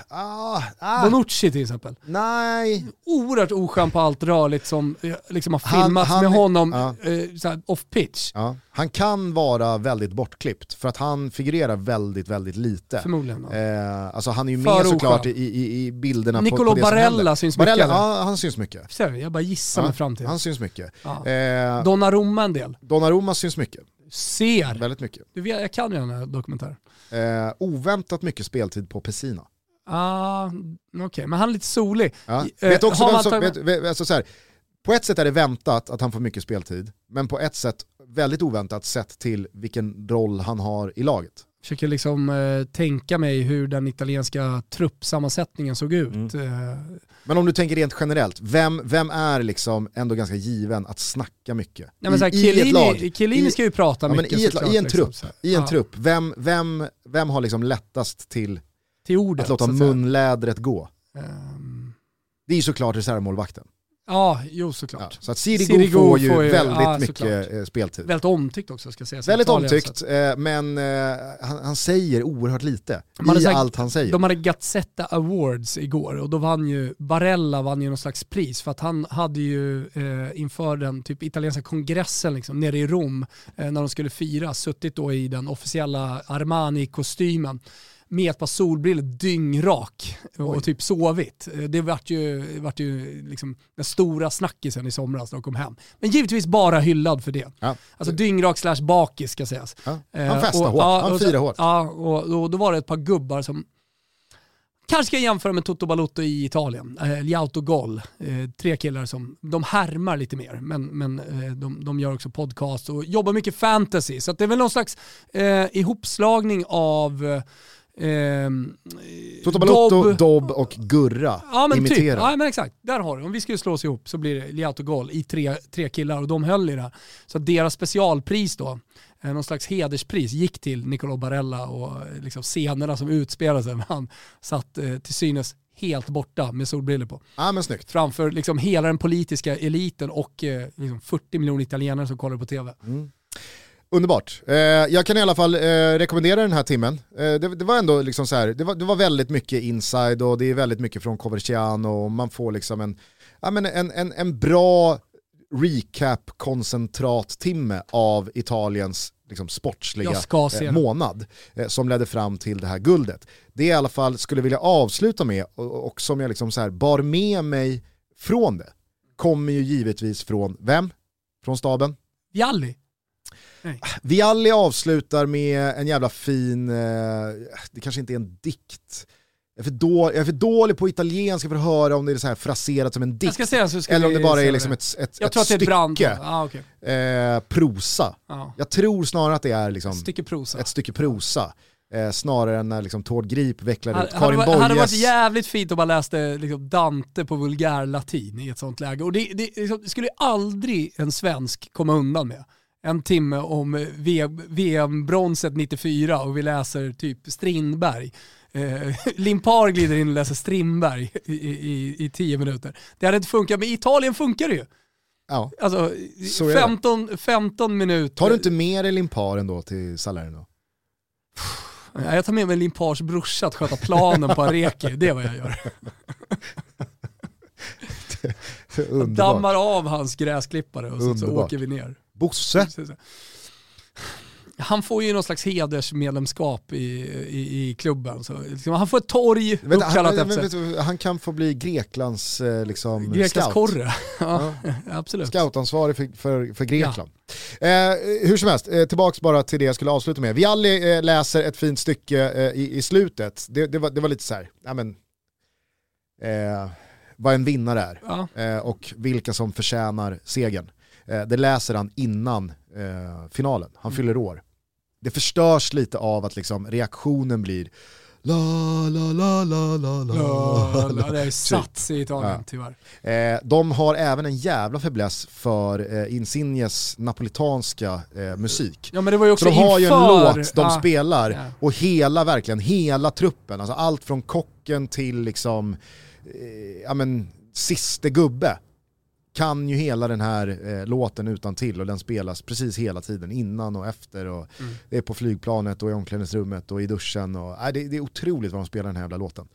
Ah, ah, Bonucci till exempel. Nej, Oerhört oskön på allt rörligt som eh, liksom har Han- filmats han- med honom ja. eh, så här off pitch. ja. han kan vara väldigt bortklippt för att han figurerar väldigt, väldigt lite. Förmodligen. Ja. Eh, alltså han är ju För med såklart i, oskön. i, i bilderna Nicolo på, på Barella syns mycket, Barella, ja, han syns mycket. Ser du? Jag bara gissar Ja, mig fram till. han syns mycket. Ja. Eh, Donnarumma en del. Donnarumma syns mycket, Ser. väldigt mycket. Du vet, jag kan ju den här dokumentären. Eh, oväntat mycket speltid på Pessina. Ah, Okej, men han är lite solig. Ja. Eh, vet också har vem man som, tagit- vet, vet, alltså så här, på ett sätt är det väntat att han får mycket speltid, men på ett sätt väldigt oväntat sett till vilken roll han har i laget. Försöker liksom eh, tänka mig hur den italienska truppsammansättningen såg ut. Mm. Eh, Men om du tänker rent generellt, vem, vem är liksom ändå ganska given att snacka mycket? nej, men så här, I, i ett lag. Chiellini, Chiellini I- ska ju prata ja, men mycket i, ett, såklart, I en liksom, trupp, i en Ja, trupp vem, vem, vem har liksom lättast till Till ordet. att låta så att säga. munlädret gå? Ehm, Det är ju såklart reservmålvakten. Ja, jo Ja, såklart. så att Sirigu Sirigu får ju får ju- väldigt ja, mycket såklart. eh, speltid. Väldigt omtyckt också ska sägas. i Väldigt Italien, omtyckt, så eh, men eh, han, han säger oerhört lite Man har i sagt- allt han säger. De hade Gazzetta Awards igår och då vann ju Barella vann ju någon slags pris för att han hade ju eh, inför den typ italienska kongressen liksom, nere i Rom eh, när de skulle fira suttit då i den officiella Armani-kostymen med ett par solbrillor dyngrak och, Oj. typ sovit. Eh, Det vart ju, vart ju liksom den stora snackisen i somras när de kom hem. Men givetvis bara hyllad för det. Ja. Alltså dyngrak slash bakis ska sägas. Ja. Eh, Han festar och- hårt, ja, han firar hårt. Ja, och, och då var det ett par gubbar som kanske ska jämföra med Toto Balotto i Italien. Eh, Liauto Gol, eh, tre killar som de härmar lite mer, men, men eh, de, de gör också podcast och jobbar mycket fantasy. Så det är väl någon slags eh, ihopslagning av eh, Toto Balotto, Dobb- Dobb och Gurra Ja men typ, imiterar. ja, men exakt. Där har du. Om vi skulle slås ihop så blir det Liauto Gol i tre, tre killar och de höll i det. Så deras specialpris då, eh, någon slags hederspris, gick till Nicolo Barella och eh, liksom scenerna som utspelade sig [laughs] när han satt eh, till synes helt borta med solbrillor på. Ja men snyggt. Framför liksom hela den politiska eliten och eh, liksom 40 miljoner italienare som kollar på tv. Underbart. Eh, jag kan i alla fall eh, rekommendera den här timmen. Eh, det, det, var ändå liksom så här, det var, det var väldigt mycket inside och det är väldigt mycket från Coverciano och man får liksom en, ja, men en, en, en bra recap-koncentrat-timme av Italiens liksom, sportsliga eh, månad eh, som ledde fram till det här guldet. Det jag i alla fall skulle vilja avsluta med och, och som jag liksom så här bar med mig från det kommer ju givetvis från vem? Från staben? Vialli. Nej. Vialli avslutar med en jävla fin, eh, det kanske inte är en dikt, jag är, för dålig, jag är för dålig på italienska för att höra om det är så här fraserat som en dikt. eller om det bara är liksom ett, ett, jag ett tror att det är stycke ah, okay. eh, prosa. Ah. Jag tror snarare att det är liksom ett stycke prosa. Ett stycke prosa. Eh, snarare än när liksom Tord Grip vecklar ut Karin Boyes... Det hade varit jävligt fint om man läste liksom Dante på vulgär latin i ett sånt läge. Och det, det, liksom, det skulle aldrig en svensk komma undan med en timme om VM-bronset 94 och vi läser typ Strindberg. Eh, [laughs] Limpar glider in och läser Strindberg i, i, i tio minuter. Det hade inte funkat, men i Italien funkar det ju. Ja, alltså, 15, 15 minuter. Tar du inte med dig Limpar ändå till Salerno? Jag tar med mig Limpars brorsa att sköta planen på Areki, det är vad jag gör. [laughs] Dammar av hans gräsklippare och så, så åker vi ner. Bosse. Han får ju någon slags hedersmedlemskap i, i, i klubben. Så, liksom, han får ett torg uppkallat efter Han kan få bli Greklands eh, liksom, Greklands korre. [laughs] ja, ja. absolut. Scoutansvarig för, för, för Grekland. Ja. Eh, hur som helst, eh, tillbaks bara till det jag skulle avsluta med. Vialli eh, läser ett fint stycke eh, i, i slutet. Det, det, var, det var lite så här, ja men, eh, vad en vinnare är ja. och vilka som förtjänar segern. Det läser han innan finalen, han mm. fyller år det förstörs lite av att liksom reaktionen blir La, la, la, la, la, la, la. Det är [laughs] satt sig i Italien tyvärr. Eh, de har även en jävla fäbless för eh, Insignes napolitanska eh, musik. Ja, men det var ju också Så de har inför... ju en låt de ah, spelar ja. och hela, verkligen hela truppen, alltså allt från kocken till liksom, eh, ja men, siste gubbe kan ju hela den här eh, låten utan till och den spelas precis hela tiden, innan och efter. Och mm. Det är på flygplanet och i omklädningsrummet och i duschen. Och, äh, det, det, är otroligt vad de spelar den här jävla låten.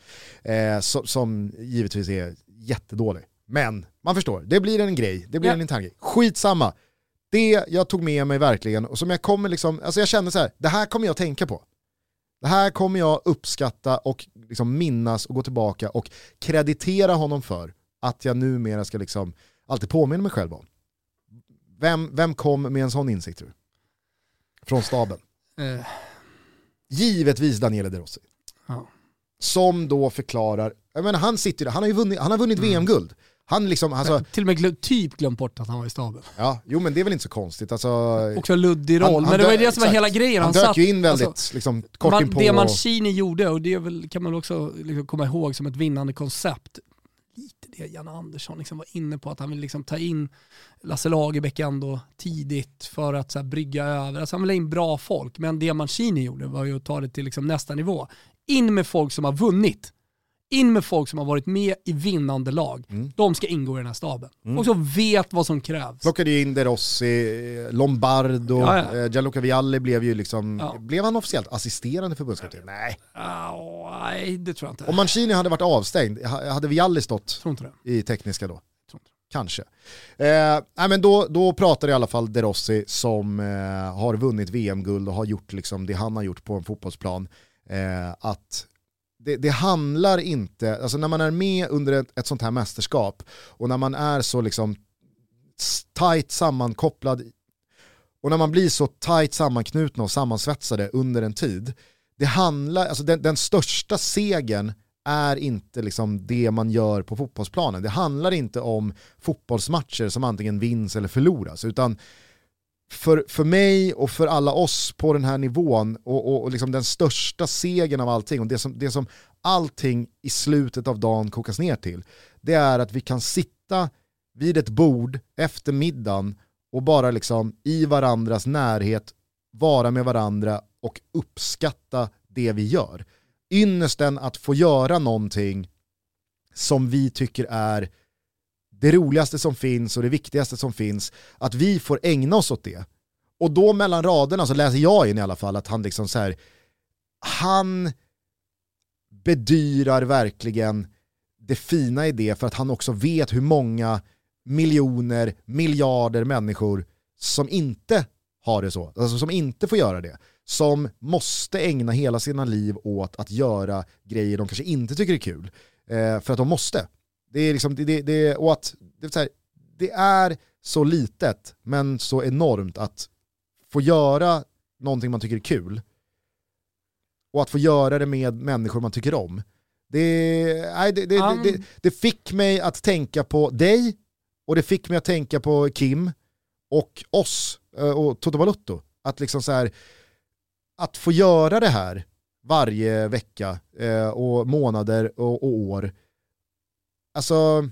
Eh, so, som givetvis är jättedålig. Men man förstår, det blir en grej, det blir ja. en intern grej. Skitsamma. Det jag tog med mig verkligen och som jag kommer liksom, alltså jag kände så här, det här kommer jag tänka på. Det här kommer jag uppskatta och liksom minnas och gå tillbaka och kreditera honom för att jag numera ska liksom alltid påminner mig själv om. Vem, vem kom med en sån insikt tror du? Från staben. Uh. Givetvis Daniele De Rossi. Uh. Som då förklarar, jag menar, han sitter han har ju vunnit, han har vunnit mm. VM-guld. Han liksom, alltså, till och med glöm, typ glömt bort att han var i staben. Ja, jo men det är väl inte så konstigt. Alltså, Också luddig roll, han, han men det var ju det som var hela grejen. Han, han dök ju in väldigt alltså, liksom, kort man, in på. Det Mancini gjorde, och det väl, kan man också liksom komma ihåg som ett vinnande koncept, det Jan Andersson liksom var inne på, att han vill liksom ta in Lasse Lagerbäck ändå tidigt för att så här, brygga över. Alltså han vill ha in bra folk, men det Mancini gjorde var ju att ta det till liksom nästa nivå. In med folk som har vunnit in med folk som har varit med i vinnande lag. Mm. De ska ingå i den här staben. Mm. Och så vet vad som krävs. Plockade in De Rossi, Lombardo, ja, ja. Eh, Gianluca Vialli blev ju liksom, ja. blev han officiellt assisterande förbundskapten? Nej. Oh, nej, det tror jag inte. Om Mancini hade varit avstängd, hade Vialli stått i tekniska då? Kanske. Eh, nej men då, då pratar i alla fall De Rossi som eh, har vunnit VM-guld och har gjort liksom det han har gjort på en fotbollsplan. Eh, att det, det, handlar inte, alltså när man är med under ett, ett sånt här mästerskap och när man är så liksom tajt sammankopplad och när man blir så tajt sammanknutna och sammansvetsade under en tid, det handlar, alltså den, den största segern är inte liksom det man gör på fotbollsplanen. Det handlar inte om fotbollsmatcher som antingen vinns eller förloras, utan för, för mig och för alla oss på den här nivån och, och, och liksom den största segern av allting och det som, det som allting i slutet av dagen kokas ner till, det är att vi kan sitta vid ett bord efter middagen och bara liksom i varandras närhet vara med varandra och uppskatta det vi gör. Ynnesten att få göra någonting som vi tycker är det roligaste som finns och det viktigaste som finns, att vi får ägna oss åt det Och då mellan raderna så läser jag in i alla fall att han liksom så här, han bedyrar verkligen det fina i det för att han också vet hur många miljoner, miljarder människor som inte har det så, alltså som inte får göra det. Som måste ägna hela sina liv åt att göra grejer de kanske inte tycker är kul. Eh, för att de måste. Det är liksom, det, det, det, och att, det, är så här, det är så litet men så enormt att få göra någonting man tycker är kul och att få göra det med människor man tycker om. Det, nej, det, det, Han- det, det fick mig att tänka på dig och det fick mig att tänka på Kim och oss eh, och Toto Balotto. Att liksom så här, att få göra det här varje vecka eh, och månader och, och år. Alltså,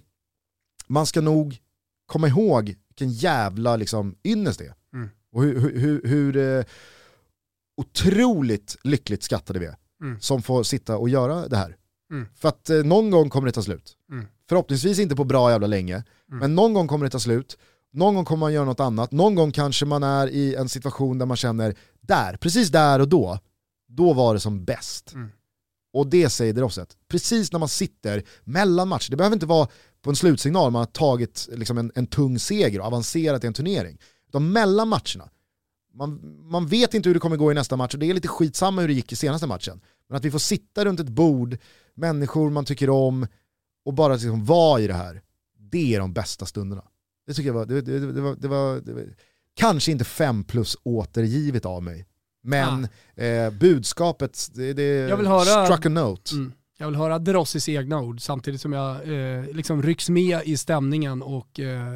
man ska nog komma ihåg vilken jävla liksom, ynnest det är. Mm. Och hur, hur, hur, hur eh, otroligt lyckligt skattade vi är Mm. som får sitta och göra det här. Mm. För att eh, någon gång kommer det ta slut. Mm. Förhoppningsvis inte på bra jävla länge, men någon gång kommer det ta slut. Någon gång kommer man göra något annat, någon gång kanske man är i en situation där man känner, där, precis där och då, då var det som bäst. Och det säger Drosset. Precis när man sitter mellan matcher, det behöver inte vara på en slutsignal man har tagit liksom en, en tung seger och avancerat i en turnering. Utan mellan matcherna, man, man vet inte hur det kommer gå i nästa match och det är lite skitsamma hur det gick i senaste matchen. Men att vi får sitta runt ett bord, människor man tycker om och bara liksom vara i det här, det är de bästa stunderna. Det tycker jag var, det, det, det, var, det, var, det var kanske inte fem plus återgivet av mig, men eh, budskapet, det, det Jag vill höra- struck a note. Mm. Jag vill höra Derossis egna ord samtidigt som jag eh, liksom rycks med i stämningen och eh,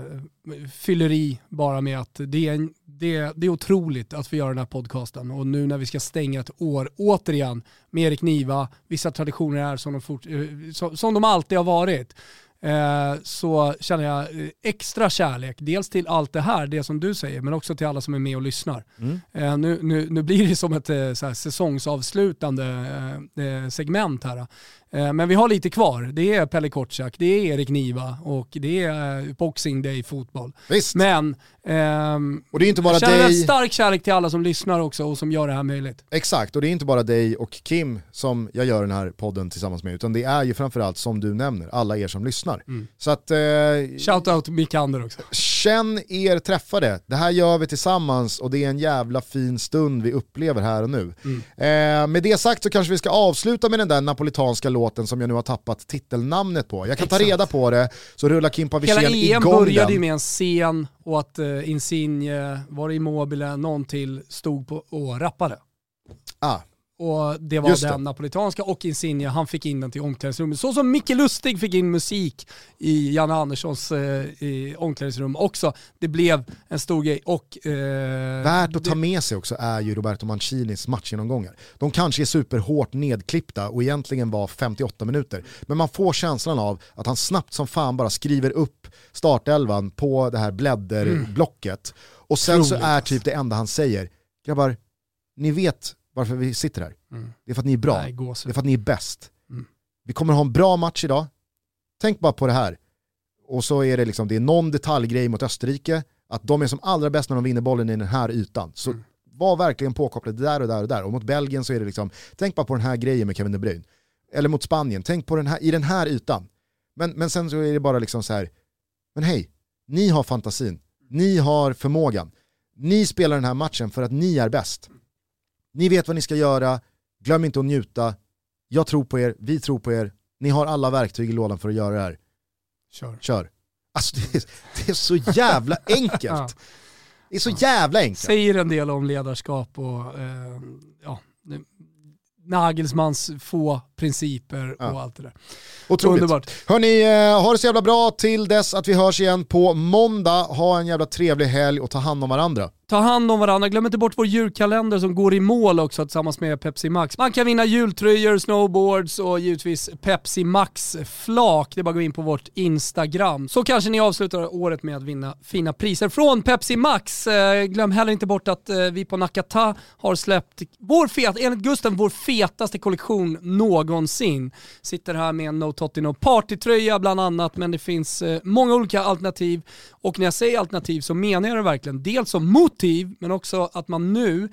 fyller i bara med att det är, en, det, det är otroligt att få göra den här podcasten och nu när vi ska stänga ett år återigen med Erik Niva, vissa traditioner är som de, fort, eh, som, som de alltid har varit. Eh, så känner jag eh, extra kärlek, dels till allt det här, det som du säger, men också till alla som är med och lyssnar. Mm. Eh, nu, nu, nu blir det som ett så här, säsongsavslutande segment här. Eh, men vi har lite kvar. Det är Pelle Kotschack, det är Erik Niva och det är eh, Boxing Day fotboll. Visst, Men ehm, och det är inte bara jag känner en dig, stark kärlek till alla som lyssnar också och som gör det här möjligt. exakt, och det är inte bara dig och Kim som jag gör den här podden tillsammans med, utan det är ju framförallt som du nämner, alla er som lyssnar. Mm. Så att eh, Shoutout Mikander också. Känn er träffade. Det här gör vi tillsammans och det är en jävla fin stund vi upplever här och nu. Mm. Eh, med det sagt så kanske vi ska avsluta med den där napolitanska låten som jag nu har tappat titelnamnet på. Jag kan ta Exakt. reda på det så rullar Kimpa Hela Wirsén EM igång började ju med en scen och att uh, Insigne, var det Immobile, någon till stod på och rappade. Ah, Och det var Just det. den napolitanska och Insigne, han fick in den till omklädningsrummet. Så som Micke Lustig fick in musik i Janne Anderssons eh, i omklädningsrum också. Det blev en stor grej och... Eh, Värt att ta med sig också är ju Roberto Mancinis matchgenomgångar. De kanske är superhårt nedklippta och egentligen var 58 minuter. Men man får känslan av att han snabbt som fan bara skriver upp startelvan på det här blädderblocket. Och sen så Otroligt, är typ det enda han säger, grabbar, ni vet varför vi sitter här. Mm. Det är för att ni är bra. Nej. Det är för att ni är bäst. Mm. Vi kommer ha en bra match idag. Tänk bara på det här. Och så är det liksom, det är någon detaljgrej mot Österrike, att de är som allra bäst när de vinner bollen i den här ytan. Så Mm. var verkligen påkopplade där och där och där. Och mot Belgien så är det liksom, tänk bara på den här grejen med Kevin De Bruyne. Eller mot Spanien, tänk på den här, i den här ytan. Men, men sen så är det bara liksom så här, men hej, ni har fantasin, ni har förmågan. Ni spelar den här matchen för att ni är bäst. Ni vet vad ni ska göra, glöm inte att njuta. Jag tror på er, vi tror på er. Ni har alla verktyg i lådan för att göra det här. Kör. Kör. Alltså det är, det är så jävla [laughs] enkelt. Ja. Det är så jävla enkelt. Säger en del om ledarskap och eh, ja, Nagelsmans få principer och Ja. allt det där. Otroligt. Underbart. Hörni, eh, ha det så jävla bra till dess att vi hörs igen på måndag. Ha en jävla trevlig helg och ta hand om varandra. Ta hand om varandra, glöm inte bort vår julkalender som går i mål också tillsammans med Pepsi Max. Man kan vinna jultröjor, snowboards och givetvis Pepsi Max flak. Det är bara att gå in på vårt Instagram. Så kanske ni avslutar året med att vinna fina priser från Pepsi Max. Eh, glöm heller inte bort att eh, vi på Nakata har släppt vår fet, enligt Gusten, vår fetaste kollektion någonsin. Sitter här med en No Totino Party-tröja bland annat, men det finns eh, många olika alternativ. Och när jag säger alternativ så menar jag det verkligen. Dels som motiv, men också att man nu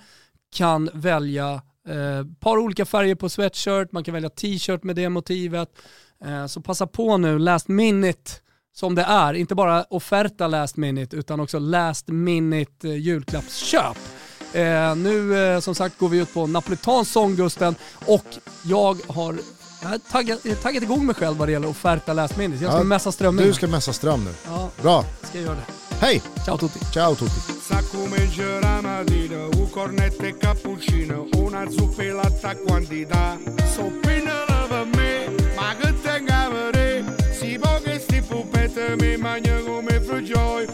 kan välja ett par olika färger på sweatshirt, man kan välja t-shirt med det motivet. Eh, så passa på nu, last minute som det är, inte bara offerta last minute utan också last minute eh, julklappsköp. Eh, nu eh, som sagt går vi ut på napolitansk sånggusten och jag har jag har taggat, taggat igång mig själv vad det gäller offerta last minute. Jag ska Ja, mässa strömming. Du ska mässa ström nu. Ja, Bra. ska jag göra det. Hej! Ciao tutti. Ciao tutti. Sa come la mattina, un cornetto e cappuccino, una zuppa e latte a quantità. Soppina per me, ma che tenga per si può che sti puppette mi mangia come frugioi,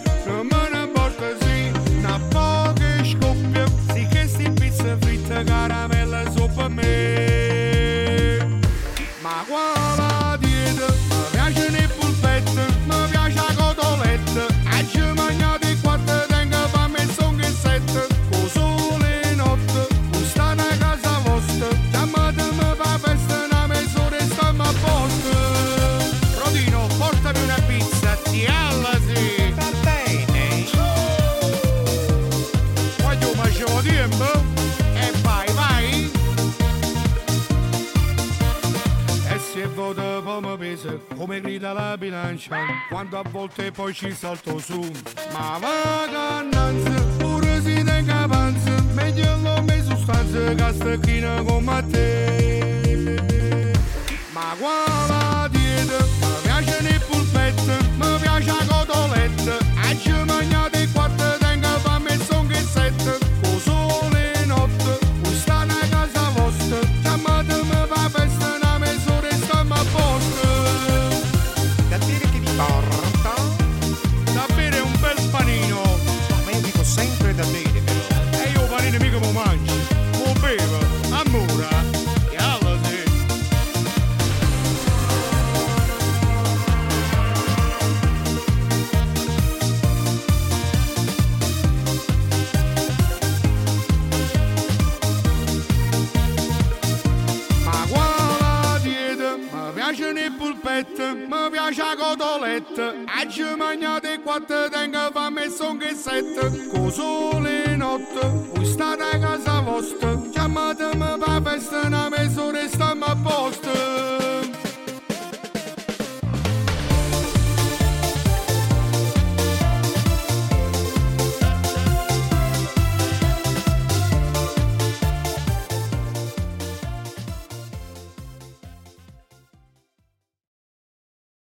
come grida la bilancia, quando a volte poi ci salto su. Ma vacanza, pure si tenga panza, meglio non mi sostanza che stecchina come te. Ma quale dieta, mi piace nei e